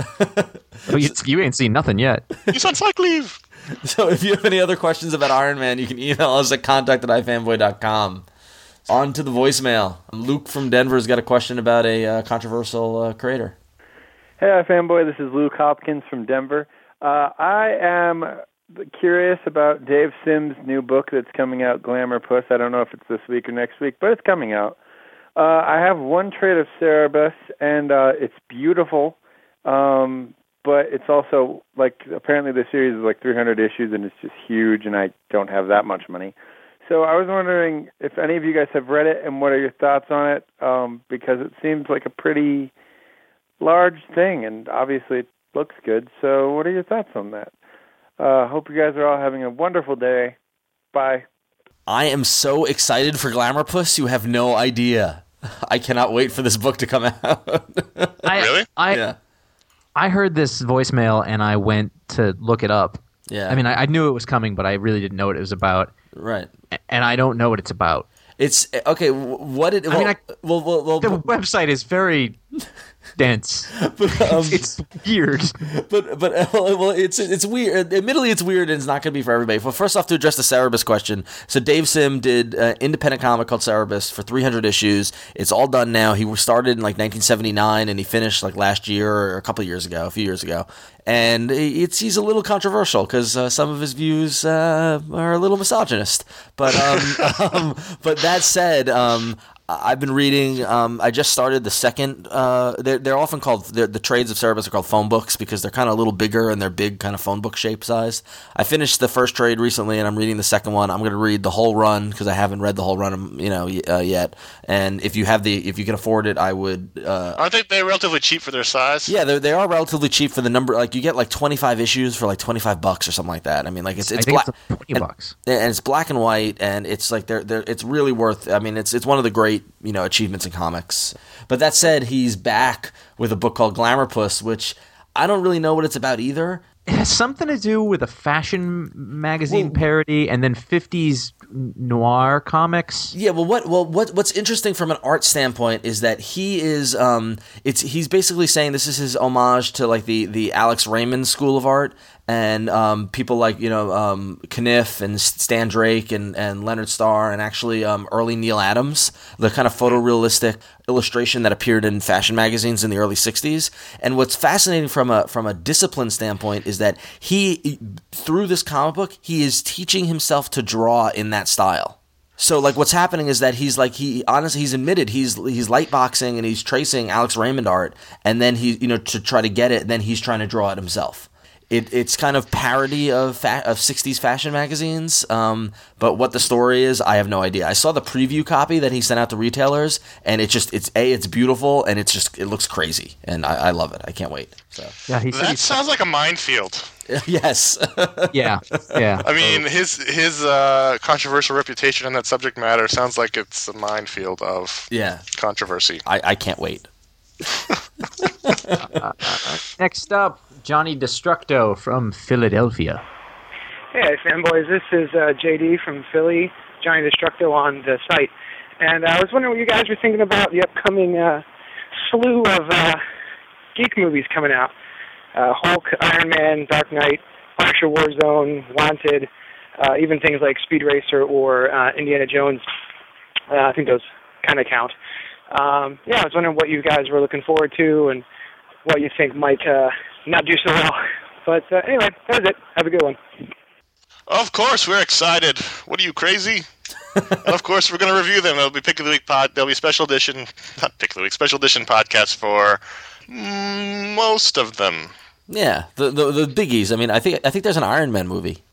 But you, you ain't seen nothing yet. He's on psych leave. [laughs] so if you have any other questions about iron man you can email us at contact at ifanboy.com on to the voicemail luke from denver's got a question about a uh, controversial uh, creator Hey, fanboy. This is Luke Hopkins from Denver. Uh, I am curious about Dave Sim's new book that's coming out, Glamour Puss. I don't know if it's this week or next week, but it's coming out. Uh, I have one trade of Cerebus, and uh, it's beautiful, um, but it's also like apparently the series is like 300 issues, and it's just huge, and I don't have that much money. So I was wondering if any of you guys have read it, and what are your thoughts on it? Um, because it seems like a pretty large thing, and obviously it looks good. So, what are your thoughts on that? Uh, hope you guys are all having a wonderful day. Bye. I am so excited for Glamour Puss. You have no idea. [laughs] I cannot wait for this book to come out. [laughs] I, Really? I yeah. I heard this voicemail and I went to look it up. Yeah. I mean, I, I knew it was coming, but I really didn't know what it was about, right. And I don't know what it's about. It's eh, okay. What it? Well, mean, I- well, well, well, The website is very [laughs] dense. [laughs] but, um, [laughs] It's weird. but but [laughs] well, it's it's weird. Admittedly, it's weird, and it's not going to be for everybody. Well, first off, to address the Cerebus question, so Dave Sim did uh, independent comic called Cerebus for 300 issues. It's all done now. He started in like 1979, and he finished like last year or a couple of years ago, a few years ago. And it's he's a little controversial because uh, some of his views uh, are a little misogynist. But um, um, but that said, um, I've been reading. Um, I just started the second. Uh, they're, they're often called they're, the trades of Cerebus are called phone books because they're kind of a little bigger and they're big, kind of phone book shape size. I finished the first trade recently, and I'm reading the second one. I'm going to read the whole run because I haven't read the whole run, um, you know, uh, yet. And if you have the, if you can afford it, I would. Uh, Aren't they they relatively cheap for their size? yeah, they they are relatively cheap for the number. Like you get like 25 issues for like 25 bucks or something like that. I mean, like it's I it's black it's 20 and- bucks. and it's black and white, and it's like they're, they're it's really worth. I mean, it's it's one of the great you know achievements in comics. But that said, he's back with a book called Glamour Puss, which I don't really know what it's about either. It has something to do with a fashion magazine Well- parody and then 50s noir comics. Yeah, well, what well what what's interesting from an art standpoint is that he is um it's he's basically saying this is his homage to like the the Alex Raymond school of art and um people like you know um Kniff and Stan Drake and and Leonard Starr and actually um early Neal Adams the kind of photorealistic illustration that appeared in fashion magazines in the early 60s and what's fascinating from a from a discipline standpoint is that he through this comic book he is teaching himself to draw in that style so like what's happening is that he's like he honestly he's admitted he's he's light boxing and he's tracing Alex Raymond art and then he you know to try to get it then he's trying to draw it himself. It, it's kind of parody of fa- of 60s fashion magazines um, but what the story is I have no idea. I saw the preview copy that he sent out to retailers and it's just it's a it's beautiful and it's just it looks crazy and I, I love it. I can't wait. So Yeah, he That sounds like a minefield. [laughs] yes. [laughs] yeah, yeah. I mean, his his uh, controversial reputation on that subject matter sounds like it's a minefield of yeah. controversy. I, I can't wait. [laughs] Next up, Johnny Destructo from Philadelphia. Hey, fanboys. This is uh, JD from Philly, Johnny Destructo on the site. And I was wondering what you guys were thinking about the upcoming uh, slew of uh, geek movies coming out. Uh, Hulk, Iron Man, Dark Knight, Punisher Warzone, Wanted, uh, even things like Speed Racer or uh, Indiana Jones. Uh, I think those kind of count. Um, yeah, I was wondering what you guys were looking forward to and what you think might uh, not do so well. But uh, anyway, that was it. Have a good one. Of course, we're excited. What are you crazy? and of course, we're going to review them. It'll be pick of the week pod. There'll be special edition, not pick of the week, special edition podcast for mm, most of them. Yeah, the, the the biggies. I mean, I think I think there's an Iron Man movie.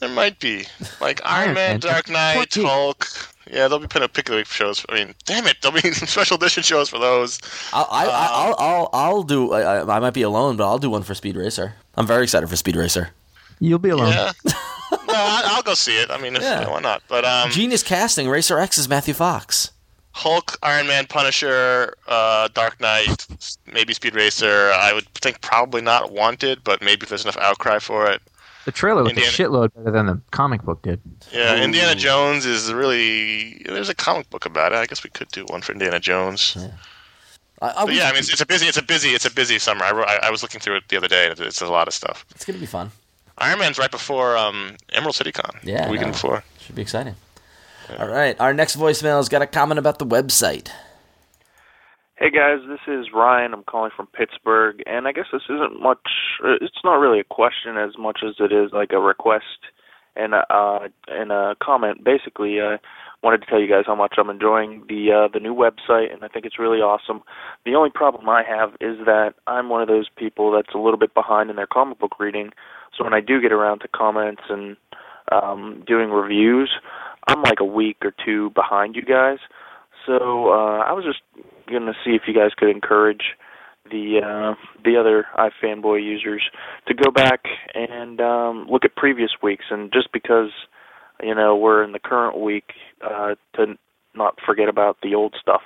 There might be like Iron Iron Man, Man. Dark Knight, What? Hulk. Yeah, there'll be pick of the week shows. I mean, damn it, there'll be [laughs] special edition shows for those. I'll I, Uh, I, I'll I'll I'll do. I, I I might be alone, but I'll do one for Speed Racer. I'm very excited for Speed Racer. You'll be alone. Yeah. [laughs] no, I, I'll go see it. I mean, if, Yeah. why not? But um, Genius casting. Racer X is Matthew Fox. Hulk, Iron Man, Punisher, uh, Dark Knight, maybe Speed Racer. I would think probably not Wanted, but maybe if there's enough outcry for it. The trailer looked a shitload better than the comic book did. Yeah, Indiana Jones is really. There's a comic book about it. I guess we could do one for Indiana Jones. I, I But yeah, I mean, it's, it's a busy, it's a busy, it's a busy summer. I, wrote, I, I was looking through it the other day. and It's a lot of stuff. it's gonna be fun. Iron Man's right before um, Emerald City Con. Yeah, the weekend no. before. Should be exciting. All right, our next voicemail's got a comment about the website. Hey guys, this is Ryan. I'm calling from Pittsburgh, and I guess this isn't much. uh, It's not really a question as much as it is like a request and a, uh, and a comment. Basically, I wanted to tell you guys how much I'm enjoying the uh, the new website, and I think it's really awesome. The only problem I have is that I'm one of those people that's a little bit behind in their comic book reading. So when I do get around to comments and um, doing reviews, I'm like a week or two behind you guys. So uh, I was just going to see if you guys could encourage the uh, the other iFanboy users to go back and um, look at previous weeks, and just because you know we're in the current week, uh, to not forget about the old stuff,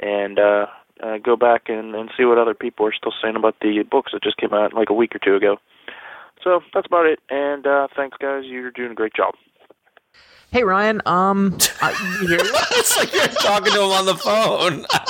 and uh, uh, go back and, and see what other people are still saying about the books that just came out like a week or two ago. So that's about it, and uh, thanks guys, you're doing a great job. Hey Ryan, um, [laughs] I, it's like you're talking to him on the phone. [laughs]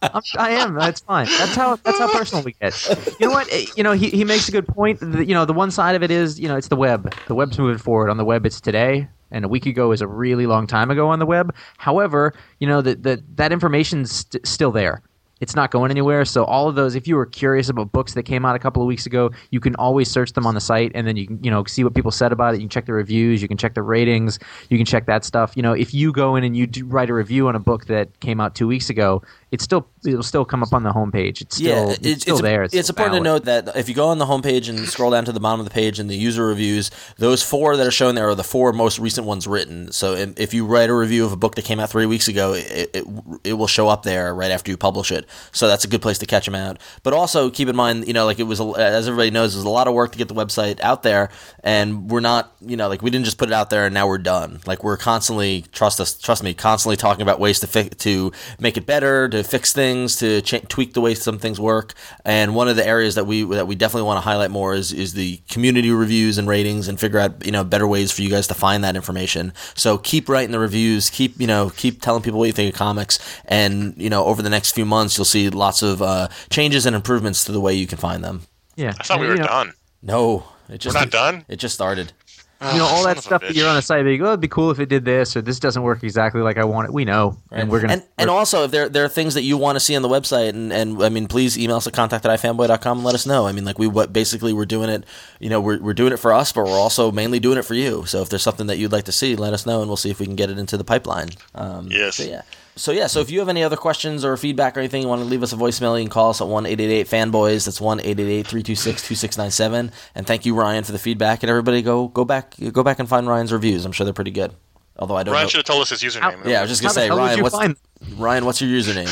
I'm, I am. That's fine. That's how that's how personal we get. You know what? Eh, You know he, he makes a good point. The, you know the one side of it is you know it's the web. The web's moving forward. On the web, it's today, and a week ago is a really long time ago on the web. However, you know that that that information's st- still there. It's not going anywhere. So all of those, if you were curious about books that came out a couple of weeks ago, you can always search them on the site, and then you can you know see what people said about it. You can check the reviews, you can check the ratings, you can check that stuff. You know, if you go in and you do write a review on a book that came out two weeks ago, it's still it'll still come up on the homepage. It's still yeah, it's, still there. It's, It's, still important valid. to note that if you go on the homepage and scroll down to the bottom of the page and the user reviews, those four that are shown there are the four most recent ones written. So if if you write a review of a book that came out three weeks ago, it, it, it will show up there right after you publish it. So that's a good place to catch them out. But also keep in mind, you know, like it was, as everybody knows, it was a lot of work to get the website out there, and we're not, you know, like we didn't just put it out there and now we're done. Like we're constantly, trust us, trust me, constantly talking about ways to fi- to make it better, to fix things, to cha- tweak the way some things work. And one of the areas that we that we definitely want to highlight more is is the community reviews and ratings, and figure out you know better ways for you guys to find that information. So keep writing the reviews, keep you know keep telling people what you think of comics, and you know over the next few months you'll see lots of uh, changes and improvements to the way you can find them. Yeah, I thought we were you know, done. No, it just We're not done. It just started. You know all that stuff that you're on the site. Be like, oh, it'd be cool if it did this, or this doesn't work exactly like I want it. We know, and we're gonna. and, and also if there there are things that you want to see on the website and, and I mean please email us at contact at ifanboy.com and let us know. I mean like we what basically we're doing it you know we're, we're doing it for us but we're also mainly doing it for you. So if there's something that you'd like to see, let us know and we'll see if we can get it into the pipeline. Um, Yes. So yeah. So yeah, so if you have any other questions or feedback or anything, you want to leave us a voicemail, you can call us at one eight eight eight fanboys. That's one eight eight eight three two six two six nine seven. And thank you Ryan for the feedback. And everybody go go back go back and find Ryan's reviews. I'm sure they're pretty good. Although I don't Ryan know. should have told us his username. Yeah, I was just gonna say Ryan. What's find- Ryan? What's your username?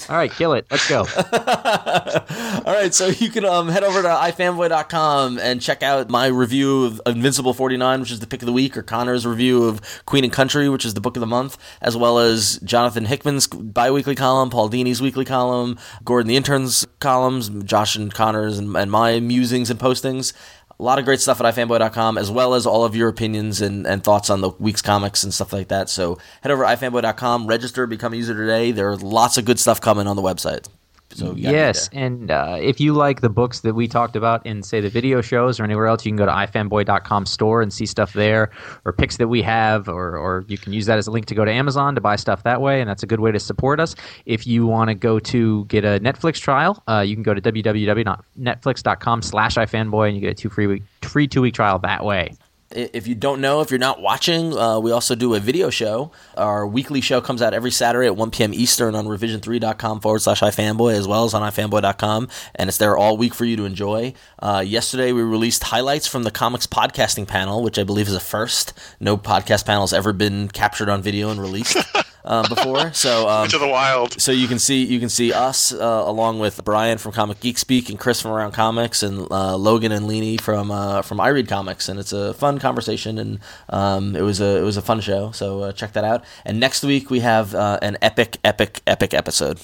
[laughs] All right, kill it. Let's go. [laughs] All right, so you can um, head over to ifanboy.com and check out my review of Invincible 49, which is the pick of the week, or Connor's review of Queen and Country, which is the book of the month, as well as Jonathan Hickman's bi-weekly column, Paul Dini's weekly column, Gordon the Intern's columns, Josh and Connor's, and, and my musings and postings. A lot of great stuff at ifanboy.com, as well as all of your opinions and, and thoughts on the week's comics and stuff like that. So head over to ifanboy.com, register, become a user today. There are lots of good stuff coming on the website. So yes, and uh, if you like the books that we talked about in, say, the video shows or anywhere else, you can go to ifanboy.com store and see stuff there, or picks that we have, or, or you can use that as a link to go to Amazon to buy stuff that way, and that's a good way to support us. If you want to go to get a Netflix trial, uh, you can go to www.netflix.com slash ifanboy, and you get a two free, week, free two-week trial that way. If you don't know, if you're not watching, uh, we also do a video show. Our weekly show comes out every Saturday at 1 p.m. Eastern on revision3.com forward slash ifanboy, as well as on ifanboy.com. And it's there all week for you to enjoy. Uh, yesterday, we released highlights from the comics podcasting panel, which I believe is a first. No podcast panel has ever been captured on video and released. [laughs] Uh, before, [laughs] so um, to the wild. so you can see you can see us uh, along with Brian from Comic Geek Speak and Chris from Around Comics and uh, Logan and Leany from uh, from I Read Comics and it's a fun conversation and um, it was a it was a fun show so uh, check that out and next week we have uh, an epic epic epic episode.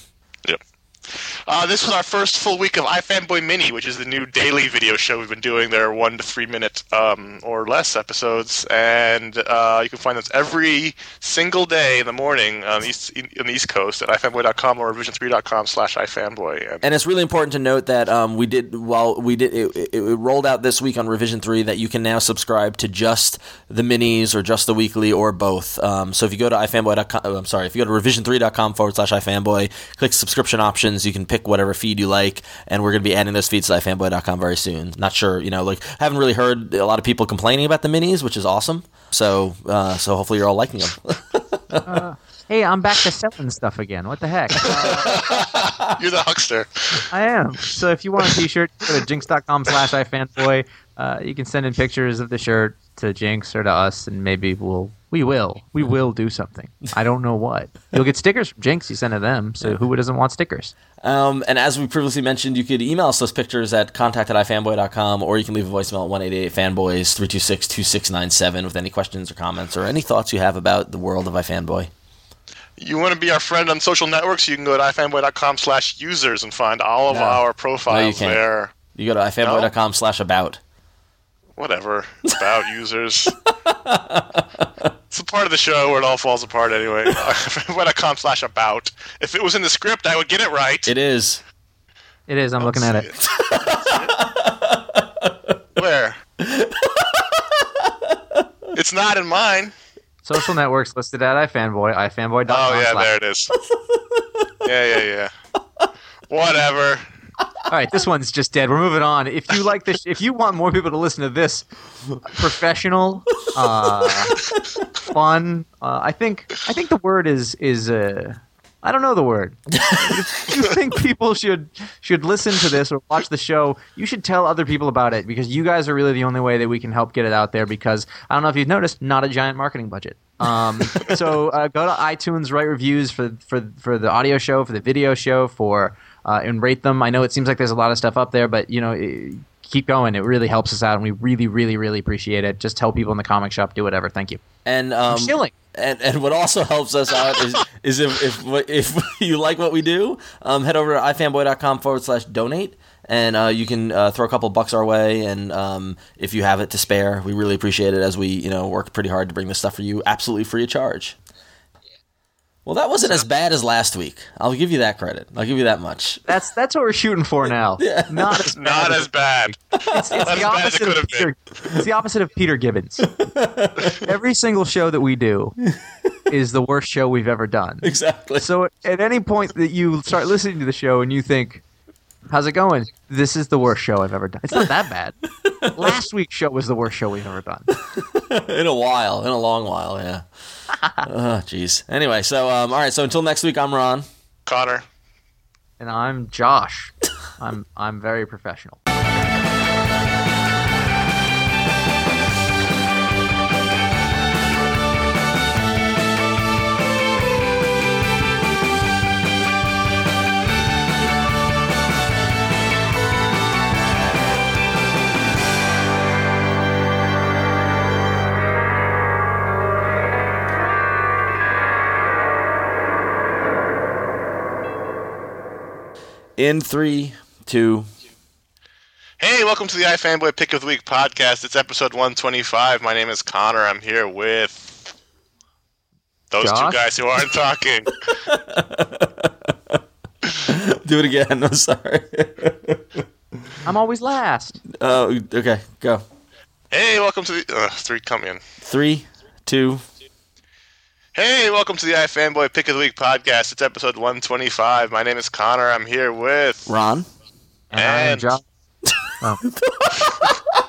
Yep. Uh, this was our first full week of iFanboy Mini, which is the new daily video show we've been doing. They're one to three minute um, or less episodes, and uh, you can find those every single day in the morning on the East, on the East Coast at ifanboy.com or revision3.com slash ifanboy. And And it's really important to note that um, we did while we did it, it, rolled out this week on Revision Three that you can now subscribe to just the minis or just the weekly or both. Um, so if you go to ifanboy.com, I'm sorry, if you go to revision3.com forward slash ifanboy, click subscription options, you can pick whatever feed you like, and we're going to be adding those feeds to ifanboy.com very soon. Not sure, you know, like haven't really heard a lot of people complaining about the minis, which is awesome. So uh, so hopefully you're all liking them. [laughs] Hey, I'm back to selling stuff again. What the heck? Uh, [laughs] you're the huckster. I am. So if you want a t-shirt, go to jinx.com slash ifanboy. Uh, you can send in pictures of the shirt to Jinx or to us, and maybe we'll we will we will do something. I don't know what. You'll get stickers from Jinx. You send to them. So who doesn't want stickers? Um, and as we previously mentioned, you could email us those pictures at contact at ifanboy.com or you can leave a voicemail at 188 fanboys 326 2697 with any questions or comments or any thoughts you have about the world of iFanboy. You want to be our friend on social networks? You can go to ifanboy.com slash users and find all of No. our No, you profiles can't. there. You go to ifanboy.com slash about. Whatever. About [laughs] users. it's a part of the show where it all falls apart anyway. [laughs] ifanboy.com slash about. If it was in the script, I would get it right. It is. It is. I'm looking at it. [laughs] Where? it's not in mine. Social networks listed at ifanboy. ifanboy.com. Oh yeah, there it is. yeah, yeah, yeah. Whatever. All right, this one's just dead. We're moving on. If you like this, if you want more people to listen to this professional, uh, fun, uh, I think I think the word is is uh, I don't know the word. if you think people should should listen to this or watch the show, you should tell other people about it because you guys are really the only way that we can help get it out there. Because I don't know if you've noticed, not a giant marketing budget. Um, so uh, go to iTunes, write reviews for for for the audio show, for the video show, for uh, and rate them. I know it seems like there's a lot of stuff up there, but you know. eh, Keep going. It really helps us out, and we really, really, really appreciate it. Just tell people in the comic shop, do whatever. Thank you. And um, Chilling. and and what also helps us out is [laughs] is if if if [laughs] you like what we do, um, head over to ifanboy.com forward slash donate. And uh, you can uh, throw a couple bucks our way, and um, if you have it to spare, we really appreciate it as we, you know, work pretty hard to bring this stuff for you, absolutely free of charge. Well, that wasn't as bad as last week. I'll give you that credit. I'll give you that much. That's that's what we're shooting for [laughs] now. yeah. [laughs] Not as Not as bad. It's, it's Not as the bad as opposite it could of have been. Peter. It's the opposite of Peter Gibbons. [laughs] Every single show that we do is the worst show we've ever done. Exactly. So at any point that you start listening to the show and you think, "How's it going?" This is the worst show I've ever done. It's not that bad. [laughs] Last week's show was the worst show we've ever done. [laughs] in a while, in a long while, yeah. [laughs] oh, jeez. Anyway, so um, all right. So until next week, I'm Ron. Connor. And I'm Josh. I'm I'm very professional. In three, two. Hey, welcome to the iFanboy Pick of the Week podcast. It's episode 125. My name is Connor. I'm here with those Josh? two guys who aren't talking. [laughs] Do it again. I'm sorry. I'm always last. Oh, okay. Go. hey, welcome to the uh, three. Come in. Three, two. Hey, welcome to the iFanboy Pick of the Week podcast. It's episode 125. My name is Connor. I'm here with Ron. And I am And- Josh. Oh.